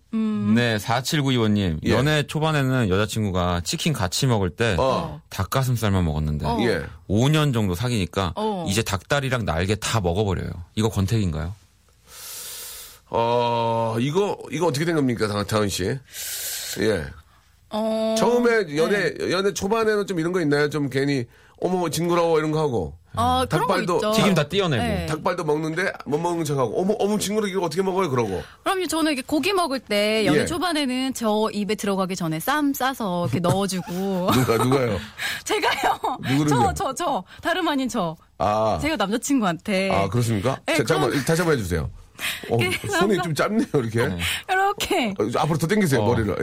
Speaker 3: 네, 4792원님.
Speaker 1: 예.
Speaker 3: 연애 초반에는 여자친구가 치킨 같이 먹을 때
Speaker 1: 어.
Speaker 3: 닭가슴살만 먹었는데
Speaker 4: 어.
Speaker 1: 예.
Speaker 3: 5년 정도 사귀니까
Speaker 4: 어.
Speaker 3: 이제 닭다리랑 날개 다 먹어버려요. 이거 권태기인가요?
Speaker 1: 어, 이거, 이거 어떻게 된 겁니까, 다- 다은 씨? 예.
Speaker 4: 어,
Speaker 1: 처음에 연애, 연애 초반에는 좀 이런 거 있나요? 좀 괜히, 어머, 징그러워, 이런 거 하고.
Speaker 4: 어, 그런 거
Speaker 1: 닭발도
Speaker 4: 있죠.
Speaker 3: 튀김 다 띄어내고.
Speaker 4: 네.
Speaker 1: 닭발도 먹는데 못 먹는 척하고, 어머, 어머, 징그러, 이거 어떻게 먹어요? 그러고.
Speaker 4: 그럼요. 저는 이렇게 고기 먹을 때 연애
Speaker 1: 예.
Speaker 4: 초반에는 저 입에 들어가기 전에 쌈 싸서 이렇게 넣어주고
Speaker 1: 누가, 누가요?
Speaker 4: 제가요.
Speaker 1: 누구를요?
Speaker 4: 저, 저, 저. 다름 아닌 저.
Speaker 1: 아.
Speaker 4: 제가 남자친구한테
Speaker 1: 아, 그렇습니까?
Speaker 4: 네,
Speaker 1: 자, 잠깐만,
Speaker 4: 그럼-
Speaker 1: 다시 한번 해주세요. 어,
Speaker 4: 그
Speaker 1: 손이
Speaker 4: 남자-
Speaker 1: 좀 짧네요, 이렇게.
Speaker 4: 이렇게
Speaker 1: 어, 앞으로 더 당기세요,
Speaker 3: 어.
Speaker 1: 머리를.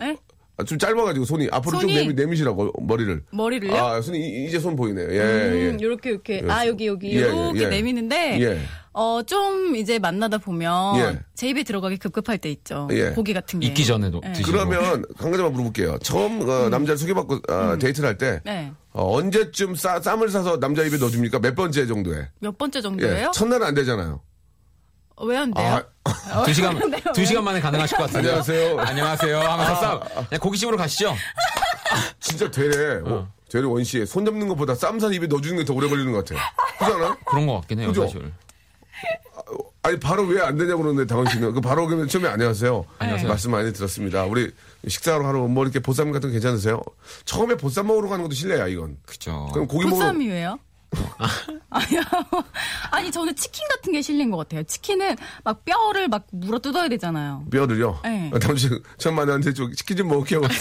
Speaker 1: 예.
Speaker 4: 예?
Speaker 1: 아, 좀 짧아가지고 손이 앞으로 좀
Speaker 4: 손이-
Speaker 1: 내미, 내미 시라고 머리를.
Speaker 4: 머리를요?
Speaker 1: 아, 손이 이- 이제 손 보이네요. 예,
Speaker 4: 음,
Speaker 1: 예.
Speaker 4: 요렇게 이렇게
Speaker 1: 예.
Speaker 4: 아 여기 여기
Speaker 1: 예, 예,
Speaker 4: 이렇게
Speaker 1: 예.
Speaker 4: 내미는데
Speaker 1: 예.
Speaker 4: 어 좀 이제 만나다 보면
Speaker 1: 예.
Speaker 4: 제 입에 들어가기 급급할 때 있죠.
Speaker 1: 예.
Speaker 4: 고기 같은 게
Speaker 3: 익기 전에도.
Speaker 1: 그러면 한 가지만 물어볼게요. 처음 어, 남자를 소개받고 어, 데이트를 할때
Speaker 4: 네.
Speaker 1: 어, 언제쯤 싸, 쌈을 싸서 남자 입에 넣어줍니까? 몇 번째 정도에?
Speaker 4: 몇 번째
Speaker 1: 예.
Speaker 4: 정도예요?
Speaker 1: 첫날은 안 되잖아요.
Speaker 4: 왜 안 돼요?
Speaker 1: 아,
Speaker 3: 두 시간,
Speaker 4: 네,
Speaker 3: 두 시간 만에 가능하실 것 같은데요.
Speaker 1: 안녕하세요.
Speaker 3: 안녕하세요. 하면서 싸 그냥 고깃집으로 가시죠.
Speaker 1: 진짜 되레. 어. 되레 원씨에 손 잡는 것보다 쌈 싸서 입에 넣어주는 게 더 오래 걸리는 것 같아. 그렇지 않아?
Speaker 3: 그런 것 같긴 해요,
Speaker 1: 그죠?
Speaker 3: 사실.
Speaker 1: 아니 바로 왜 안 되냐고 그러는데 당원 씨는 그 바로 그러면 처음에 안녕하세요.
Speaker 3: 안녕하세요.
Speaker 1: 말씀 많이 들었습니다. 우리 식사하러 가러 뭐 이렇게 보쌈 같은 거 괜찮으세요? 처음에 보쌈 먹으러 가는 것도 실례야 이건.
Speaker 3: 그죠.
Speaker 1: 그럼 고기 먹으러
Speaker 4: 보쌈이 왜요? 아니요. 아니 저는 치킨 같은 게 실린 것 같아요. 치킨은 막 뼈를 막 물어 뜯어야 되잖아요.
Speaker 1: 뼈를요.
Speaker 4: 네.
Speaker 1: 아, 당신 처음 만났는데 좀 치킨 좀 먹을게요.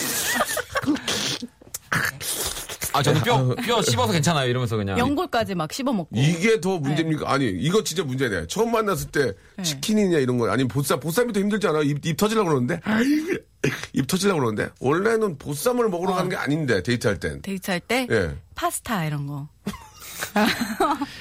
Speaker 3: 아, 저는 뼈, 뼈 씹어서 괜찮아요. 이러면서 그냥.
Speaker 4: 연골까지 막 씹어 먹고.
Speaker 1: 이게 더 문제입니까? 아니 이거 진짜 문제네. 처음 만났을 때
Speaker 4: 네.
Speaker 1: 치킨이냐 이런 거 아니면 보쌈 보쌈이 더 힘들잖아. 입, 입 터지려고 그러는데 입 터지려고 그러는데 원래는 보쌈을 먹으러 가는 게 아닌데 데이트할 땐.
Speaker 4: 데이트할 때
Speaker 1: 예.
Speaker 4: 파스타 이런 거.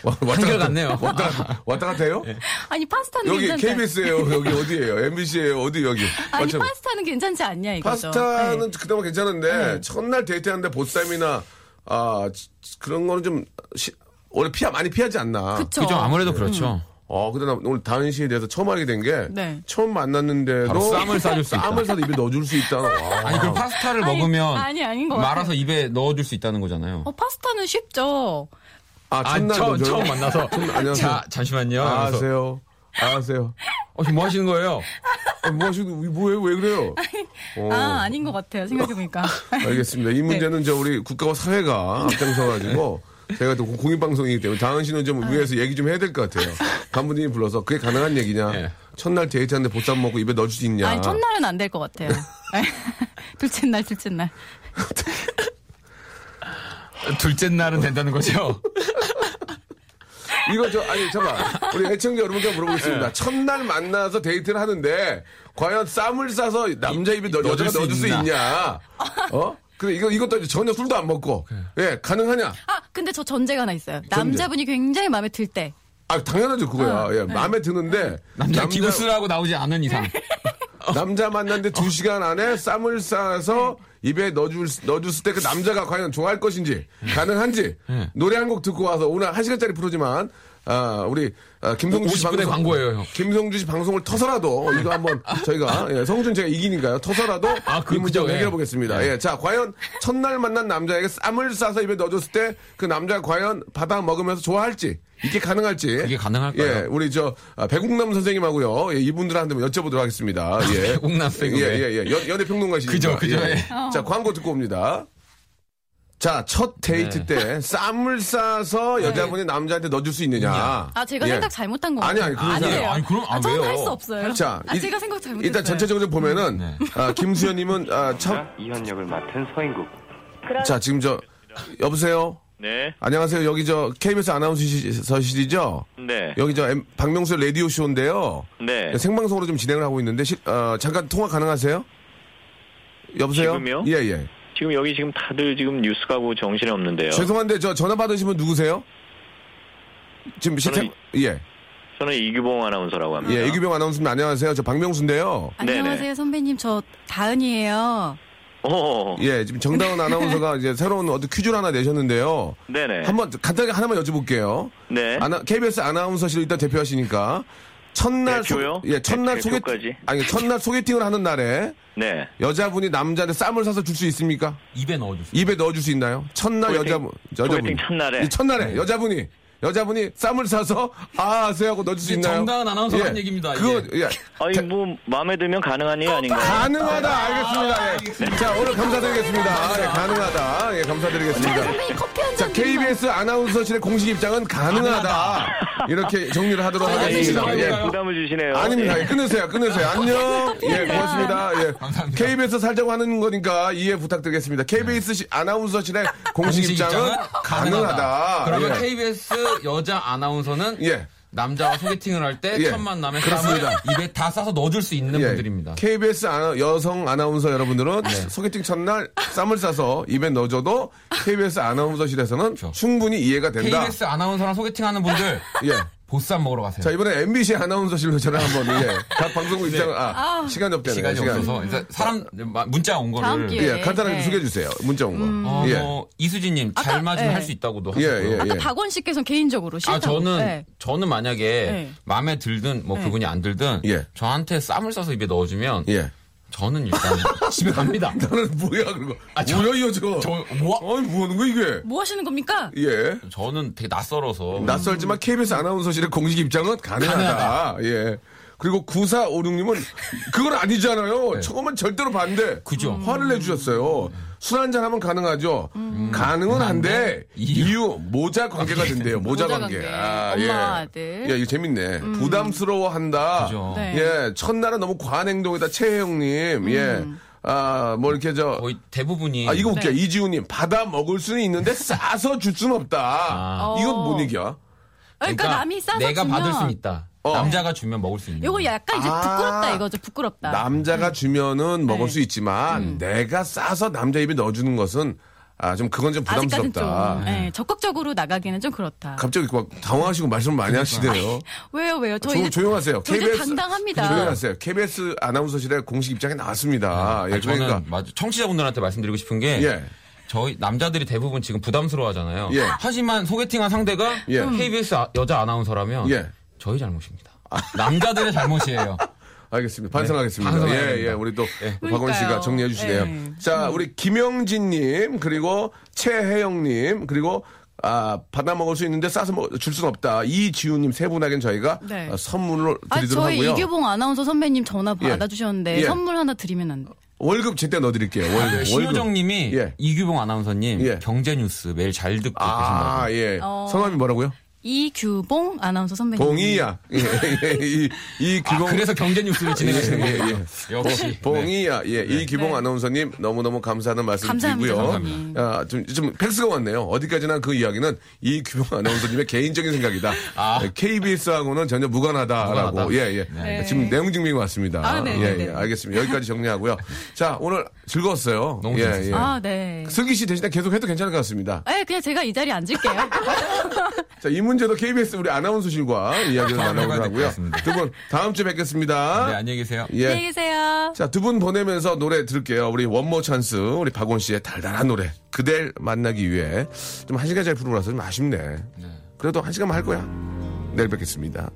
Speaker 1: 와- 왔다
Speaker 3: 한결
Speaker 1: 갔다-
Speaker 3: 같네요.
Speaker 1: 왔다 왔다 갔다 해요?
Speaker 4: 아니 파스타는
Speaker 1: 여기
Speaker 4: 괜찮다.
Speaker 1: KBS예요. 여기 어디예요? MBC예요. 어디 여기?
Speaker 4: 아니
Speaker 1: 맞죠?
Speaker 4: 파스타는 괜찮지 않냐 이거죠.
Speaker 1: 파스타는
Speaker 4: 네.
Speaker 1: 그나마 괜찮은데
Speaker 4: 네.
Speaker 1: 첫날 데이트하는데 보쌈이나 아 지- 그런 거는 좀 시- 원래 피하 많이 피하지 않나.
Speaker 3: 그죠. 아무래도 그렇죠.
Speaker 1: 어 근데 나 오늘 다은 씨에 대해서 처음 알게 된게
Speaker 4: 네.
Speaker 1: 처음 만났는데도
Speaker 3: 쌈을 싸줄 수 있다.
Speaker 1: 쌈을 싸서 입에 넣어줄 수 있다. 와.
Speaker 3: 아니, 그럼 파스타를
Speaker 4: 아니,
Speaker 3: 먹으면.
Speaker 4: 아니, 아닌 것 같아요.
Speaker 3: 말아서 입에 넣어줄 수 있다는 거잖아요.
Speaker 4: 어 파스타는 쉽죠.
Speaker 1: 아,
Speaker 3: 아,
Speaker 1: 첫날
Speaker 3: 처음,
Speaker 1: 넣어줘요?
Speaker 3: 처음 만나서.
Speaker 1: 첫- 안녕하세요.
Speaker 3: 자, 잠시만요.
Speaker 1: 아,
Speaker 3: 하면서.
Speaker 1: 아세요. 아세요.
Speaker 3: 어, 지금 뭐 하시는 거예요?
Speaker 1: 아, 뭐 하시는 뭐예요? 왜 그래요? 어.
Speaker 4: 아 아닌 것 같아요. 생각해보니까.
Speaker 1: 알겠습니다. 이 문제는 저 우리 국가와 사회가 앞장서가지고 제가 또 공익방송이기 때문에 다은 씨는 좀 위에서 얘기 좀 해야 될 것 같아요. 간부님이 불러서 그게 가능한 얘기냐?
Speaker 3: 예.
Speaker 1: 첫날 데이트하는데 보쌈 먹고 입에 넣어줄 수 있냐?
Speaker 4: 아니 첫날은 안 될 것 같아요. 둘째 날, 둘째 날.
Speaker 3: 둘째 날은 된다는 거죠?
Speaker 1: 이거 저 아니 잠깐 우리 애청자 여러분께 물어보겠습니다. 첫날 만나서 데이트를 하는데 과연 쌈을 싸서 남자 입에 넣, 여자가
Speaker 3: 수
Speaker 1: 넣어줄 수? 있냐? 어? 근데 이거 이것도 전혀 술도 안 먹고 예 가능하냐?
Speaker 4: 아 근데 저 전제가 하나 있어요. 남자분이 굉장히 마음에 들 때.
Speaker 1: 아 당연하죠 그거야.
Speaker 4: 어,
Speaker 1: 예,
Speaker 4: 네.
Speaker 1: 마음에 드는데
Speaker 3: 남자 기부스라고 나오지 않은 이상.
Speaker 1: 남자 만났는데 두 시간 안에 쌈을 싸서 입에 넣어줄, 넣어줬을 때 그 남자가 과연 좋아할 것인지, 가능한지, 노래 한 곡 듣고 와서 오늘 한 시간짜리 프로지만, 아, 우리, 아, 김성주 씨
Speaker 3: 50분의 광고예요, 형.
Speaker 1: 김성주 씨 방송을 터서라도, 이거 한번 저희가, 예, 성준 제가 이기니까요. 터서라도,
Speaker 3: 아, 그-
Speaker 1: 이 문제
Speaker 3: 그죠, 예.
Speaker 1: 해결해 보겠습니다. 예, 자, 과연 첫날 만난 남자에게 쌈을 싸서 입에 넣어줬을 때 그 남자가 과연 받아 먹으면서 좋아할지, 이게 가능할지.
Speaker 3: 이게 가능할까요?
Speaker 1: 예, 우리 저, 아, 배국남 선생님하고요. 예, 이분들한테 한번 여쭤보도록 하겠습니다. 예.
Speaker 3: 배국남 선생님.
Speaker 1: 예, 예, 예. 연, 연애평론가시니까.
Speaker 3: 그죠, 그죠,
Speaker 1: 예.
Speaker 3: 예.
Speaker 1: 자, 광고 듣고 옵니다. 자, 첫 데이트
Speaker 3: 네.
Speaker 1: 때 쌈을 싸서 여자분이 남자한테 넣어줄 수 있느냐.
Speaker 4: 아, 제가
Speaker 1: 예.
Speaker 4: 생각 잘못한 거
Speaker 1: 아니. 아니, 그건
Speaker 4: 아니에요.
Speaker 1: 아니에요.
Speaker 3: 아니, 그럼- 아,
Speaker 4: 저는
Speaker 3: 왜요?
Speaker 4: 할수 없어요.
Speaker 1: 자,
Speaker 4: 아,
Speaker 1: 이-
Speaker 4: 제가 생각 잘못했어요.
Speaker 1: 일단 전체적으로 보면은,
Speaker 3: 네.
Speaker 1: 아, 김수현님은, 아, 첫,
Speaker 5: 이현 역을 맡은 서인국.
Speaker 1: 자, 지금 저, 여보세요?
Speaker 5: 네,
Speaker 1: 안녕하세요. 여기 저, KBS 아나운서실이죠?
Speaker 5: 네,
Speaker 1: 여기 저, M- 박명수 라디오 쇼인데요.
Speaker 5: 네.
Speaker 1: 생방송으로 좀 진행을 하고 있는데, 시- 어, 잠깐 통화 가능하세요? 여보세요?
Speaker 5: 지금요?
Speaker 1: 예, 예.
Speaker 5: 지금 여기 지금 다들 지금 뉴스 가고 정신이 없는데요.
Speaker 1: 죄송한데, 저 전화 받으신 분 누구세요? 지금 시태, 예.
Speaker 5: 저는 이규봉 아나운서라고 합니다.
Speaker 1: 예, 이규병 아나운서님 안녕하세요. 저 박명수인데요.
Speaker 4: 안녕하세요,
Speaker 5: 네네.
Speaker 4: 선배님. 저 다은이에요.
Speaker 5: 오,
Speaker 1: 예, 지금 정다은 아나운서가 이제 새로운 어떤 퀴즈를 하나 내셨는데요.
Speaker 5: 네네.
Speaker 1: 한번 간단하게 하나만 여쭤볼게요.
Speaker 5: 네.
Speaker 1: 아나, KBS 아나운서실 일단 대표하시니까 첫날
Speaker 5: 대표요?
Speaker 1: 예, 첫날
Speaker 5: 대-
Speaker 1: 소개
Speaker 5: 대표까지?
Speaker 1: 아니 첫날 소개팅을 하는 날에
Speaker 5: 네.
Speaker 1: 여자분이 남자한테 쌈을 사서 줄 수 있습니까?
Speaker 3: 입에 넣어주세요.
Speaker 1: 입에 넣어 줄 수 있나요? 첫날
Speaker 5: 소개팅-
Speaker 1: 여자분 여자분
Speaker 5: 소개팅 첫날에?
Speaker 1: 이 첫날에 여자분이 여자분이 쌈을 사서 아 하세요 하고 넣어줄 수 있나요?
Speaker 3: 정다은 아나운서가 한 얘기입니다,
Speaker 1: 그거. 예.
Speaker 5: 아니,
Speaker 1: 자,
Speaker 5: 뭐, 마음에 들면 가능한 일 아닌가요?
Speaker 1: 가능하다 알겠습니다. 예. 자 오늘 감사드리겠습니다. 예, 가능하다. 예, 감사드리겠습니다. 자
Speaker 4: 잔.
Speaker 1: KBS 아나운서실의 공식 입장은 가능하다. 이렇게 정리를 하도록
Speaker 3: 자,
Speaker 1: 하겠습니다. 예.
Speaker 5: 아, 부담을 주시네요.
Speaker 1: 아닙니다.
Speaker 5: 예.
Speaker 1: 예, 끊으세요. 끊으세요. 안녕. 예, 고맙습니다. 예.
Speaker 3: 감사합니다.
Speaker 1: KBS 살자고 하는 거니까 이해 부탁드리겠습니다. KBS 시- 아나운서실의 공식,
Speaker 3: 공식
Speaker 1: 입장은,
Speaker 3: 입장은
Speaker 1: 가능하다.
Speaker 3: 그러면
Speaker 1: 예.
Speaker 3: KBS 여자 아나운서는
Speaker 1: 예.
Speaker 3: 남자와 소개팅을 할때
Speaker 1: 예.
Speaker 3: 첫 만남에
Speaker 1: 그렇습니다.
Speaker 3: 입에 다 싸서 넣어줄 수 있는
Speaker 1: 예.
Speaker 3: 분들입니다.
Speaker 1: KBS 아나- 여성 아나운서 여러분들은
Speaker 3: 네.
Speaker 1: 소개팅 첫날 쌈을 싸서 입에 넣어줘도 KBS 아나운서실에서는
Speaker 3: 그렇죠.
Speaker 1: 충분히 이해가 된다.
Speaker 3: KBS 아나운서랑 소개팅하는 분들
Speaker 1: 예.
Speaker 3: 보쌈 먹으러 가세요.
Speaker 1: 자, 이번에 MBC 아나운서실로 전화 한번, 예. 각 방송국 입장은, 아, 시간이 없대요.
Speaker 3: 시간이 없어서 이제 사람 문자 온
Speaker 4: 다음
Speaker 3: 거를
Speaker 4: 기회에.
Speaker 1: 예, 간단하게
Speaker 4: 네.
Speaker 1: 소개해 주세요. 문자 온 거.
Speaker 3: 어,
Speaker 1: 예.
Speaker 3: 뭐 이수진님 잘
Speaker 4: 아까,
Speaker 3: 맞으면
Speaker 4: 예.
Speaker 3: 할수 있다고도
Speaker 1: 예,
Speaker 3: 하셨고요.
Speaker 1: 예, 예.
Speaker 4: 아까 박원 씨께서 개인적으로 싫다고.
Speaker 3: 아 저는
Speaker 4: 네.
Speaker 3: 저는 만약에
Speaker 4: 네.
Speaker 3: 마음에 들든 뭐
Speaker 4: 네.
Speaker 3: 그분이 안 들든
Speaker 1: 예.
Speaker 3: 저한테 쌈을 싸서 입에 넣어주면
Speaker 1: 예.
Speaker 3: 저는 일단 집에 갑니다.
Speaker 1: 나는 뭐야, 그거.
Speaker 3: 아, 저-
Speaker 1: 뭐야, 이거 저거.
Speaker 3: 저 뭐?
Speaker 1: 아니, 뭐 하는 거야, 이게?
Speaker 4: 뭐 하시는 겁니까?
Speaker 1: 예.
Speaker 3: 저는 되게 낯설어서
Speaker 1: 낯설지만 KBS 아나운서실의 공식 입장은 가능하다. 예. 그리고 9456님은 그건 아니잖아요. 저거만 절대로 반대.
Speaker 3: 네. 그죠. 음.
Speaker 1: 화를 내주셨어요. 술 한잔 하면 가능하죠. 가능은 한데
Speaker 3: 이유.
Speaker 1: 모자 관계가 된대요. 모자,
Speaker 4: 모자
Speaker 1: 관계.
Speaker 4: 관계.
Speaker 1: 아,
Speaker 4: 엄마,
Speaker 1: 예.
Speaker 4: 아들.
Speaker 1: 야, 이거 재밌네. 부담스러워한다.
Speaker 3: 그죠.
Speaker 4: 네.
Speaker 1: 예. 첫날은 너무 과한 행동이다. 최혜영님. 예. 아, 뭐 이렇게 저
Speaker 3: 거의 대부분이
Speaker 1: 아, 이거 웃겨.
Speaker 4: 네.
Speaker 1: 이지훈님, 받아 먹을 수는 있는데 싸서 줄 수는 없다.
Speaker 3: 아.
Speaker 1: 이건 뭔 얘기야?
Speaker 4: 그러니까, 남이 싸서
Speaker 3: 내가
Speaker 4: 주면
Speaker 3: 받을 수는 있다.
Speaker 1: 어.
Speaker 3: 남자가 주면 먹을 수 있는.
Speaker 4: 요거 약간 이제
Speaker 1: 아.
Speaker 4: 부끄럽다 이거죠. 부끄럽다.
Speaker 1: 남자가 주면은 먹을
Speaker 4: 네.
Speaker 1: 수 있지만 내가 싸서 남자 입에 넣어주는 것은 아, 좀 그건 좀
Speaker 4: 아직까지는
Speaker 1: 부담스럽다.
Speaker 4: 좀 네, 적극적으로 나가기는 좀 그렇다.
Speaker 1: 갑자기 막 당황하시고 말씀 많이 하시네요.
Speaker 4: 왜요, 왜요? 저
Speaker 1: 조,
Speaker 4: 이제
Speaker 1: 조용하세요.
Speaker 4: 저 이제 당당합니다.
Speaker 1: 조용하세요. KBS 아나운서실의 공식 입장에 나왔습니다. 예,
Speaker 3: 아니,
Speaker 1: 그러니까
Speaker 3: 맞아 청취자분들한테 말씀드리고 싶은 게
Speaker 1: 예.
Speaker 3: 저희 남자들이 대부분 지금 부담스러워하잖아요.
Speaker 1: 예.
Speaker 3: 하지만 소개팅한 상대가
Speaker 1: 예.
Speaker 3: KBS 아- 여자 아나운서라면
Speaker 1: 예.
Speaker 3: 저희 잘못입니다. 남자들의 잘못이에요.
Speaker 1: 알겠습니다. 반성하겠습니다.
Speaker 3: 네,
Speaker 1: 예, 예. 우리 또
Speaker 3: 예.
Speaker 1: 박원 씨가. 정리해 주시네요.
Speaker 4: 예.
Speaker 1: 자, 우리 김영진님, 그리고 최혜영님, 그리고 아, 받아 먹을 수 있는데 싸서 먹- 줄 수는 없다. 이지우님 세 분에겐 저희가
Speaker 4: 네.
Speaker 1: 어, 선물을
Speaker 4: 아,
Speaker 1: 드리도록
Speaker 4: 저희
Speaker 1: 하고요.
Speaker 4: 이규봉 아나운서 선배님 전화
Speaker 1: 예.
Speaker 4: 받아주셨는데
Speaker 1: 예.
Speaker 4: 선물 하나 드리면 안 돼.
Speaker 1: 월급 제때 넣어드릴게요. 월급. 월급.
Speaker 3: 신효정님이
Speaker 1: 예.
Speaker 3: 이규봉 아나운서님
Speaker 1: 예.
Speaker 3: 경제뉴스 매일 잘 듣고
Speaker 1: 아,
Speaker 3: 계신다고.
Speaker 1: 예.
Speaker 4: 어.
Speaker 1: 성함이 뭐라고요?
Speaker 4: 이규봉 아나운서 선배님.
Speaker 1: 봉이야. 예, 예, 이, 이
Speaker 3: 아,
Speaker 1: 규봉.
Speaker 3: 그래서 경제 뉴스를 진행하시는
Speaker 1: 예, 예,
Speaker 3: 거예요.
Speaker 1: 예.
Speaker 3: 역시. 네.
Speaker 1: 봉이야. 예, 이 규봉 아나운서님 너무너무 감사하는 말씀
Speaker 4: 감사합니다,
Speaker 1: 드리고요.
Speaker 4: 선생님.
Speaker 1: 아, 좀, 좀 팩스가 왔네요. 어디까지나 그 이야기는 이 규봉 아나운서님의 개인적인 생각이다.
Speaker 3: 아.
Speaker 1: KBS하고는 전혀 무관하다라고.
Speaker 3: 무관하다.
Speaker 1: 예, 예.
Speaker 4: 네.
Speaker 1: 지금 내용 증명이 왔습니다.
Speaker 4: 아, 네,
Speaker 1: 예,
Speaker 4: 네,
Speaker 1: 예.
Speaker 4: 네.
Speaker 1: 알겠습니다. 여기까지 정리하고요. 자, 오늘 즐거웠어요.
Speaker 3: 너무
Speaker 1: 예,
Speaker 3: 재밌었어요.
Speaker 1: 예.
Speaker 4: 아, 네.
Speaker 1: 슬기 씨 대신에 계속 해도 괜찮을 것 같습니다.
Speaker 4: 네, 그냥 제가 이 자리에 앉을게요.
Speaker 1: 자, 이문 제도 KBS 우리 아나운서실과 이야기를
Speaker 3: 아,
Speaker 1: 나눠보도록 하고요. 두 분 다음 주에 뵙겠습니다.
Speaker 3: 네, 안녕히 계세요.
Speaker 1: 예.
Speaker 4: 안녕히 계세요.
Speaker 1: 자, 두 분 보내면서 노래 들을게요. 우리 원모 찬스, 우리 박원 씨의 달달한 노래. 그댈 만나기 위해 좀 한 시간짜리 프로라서 좀 아쉽네. 그래도 한 시간만 할 거야. 내일 뵙겠습니다.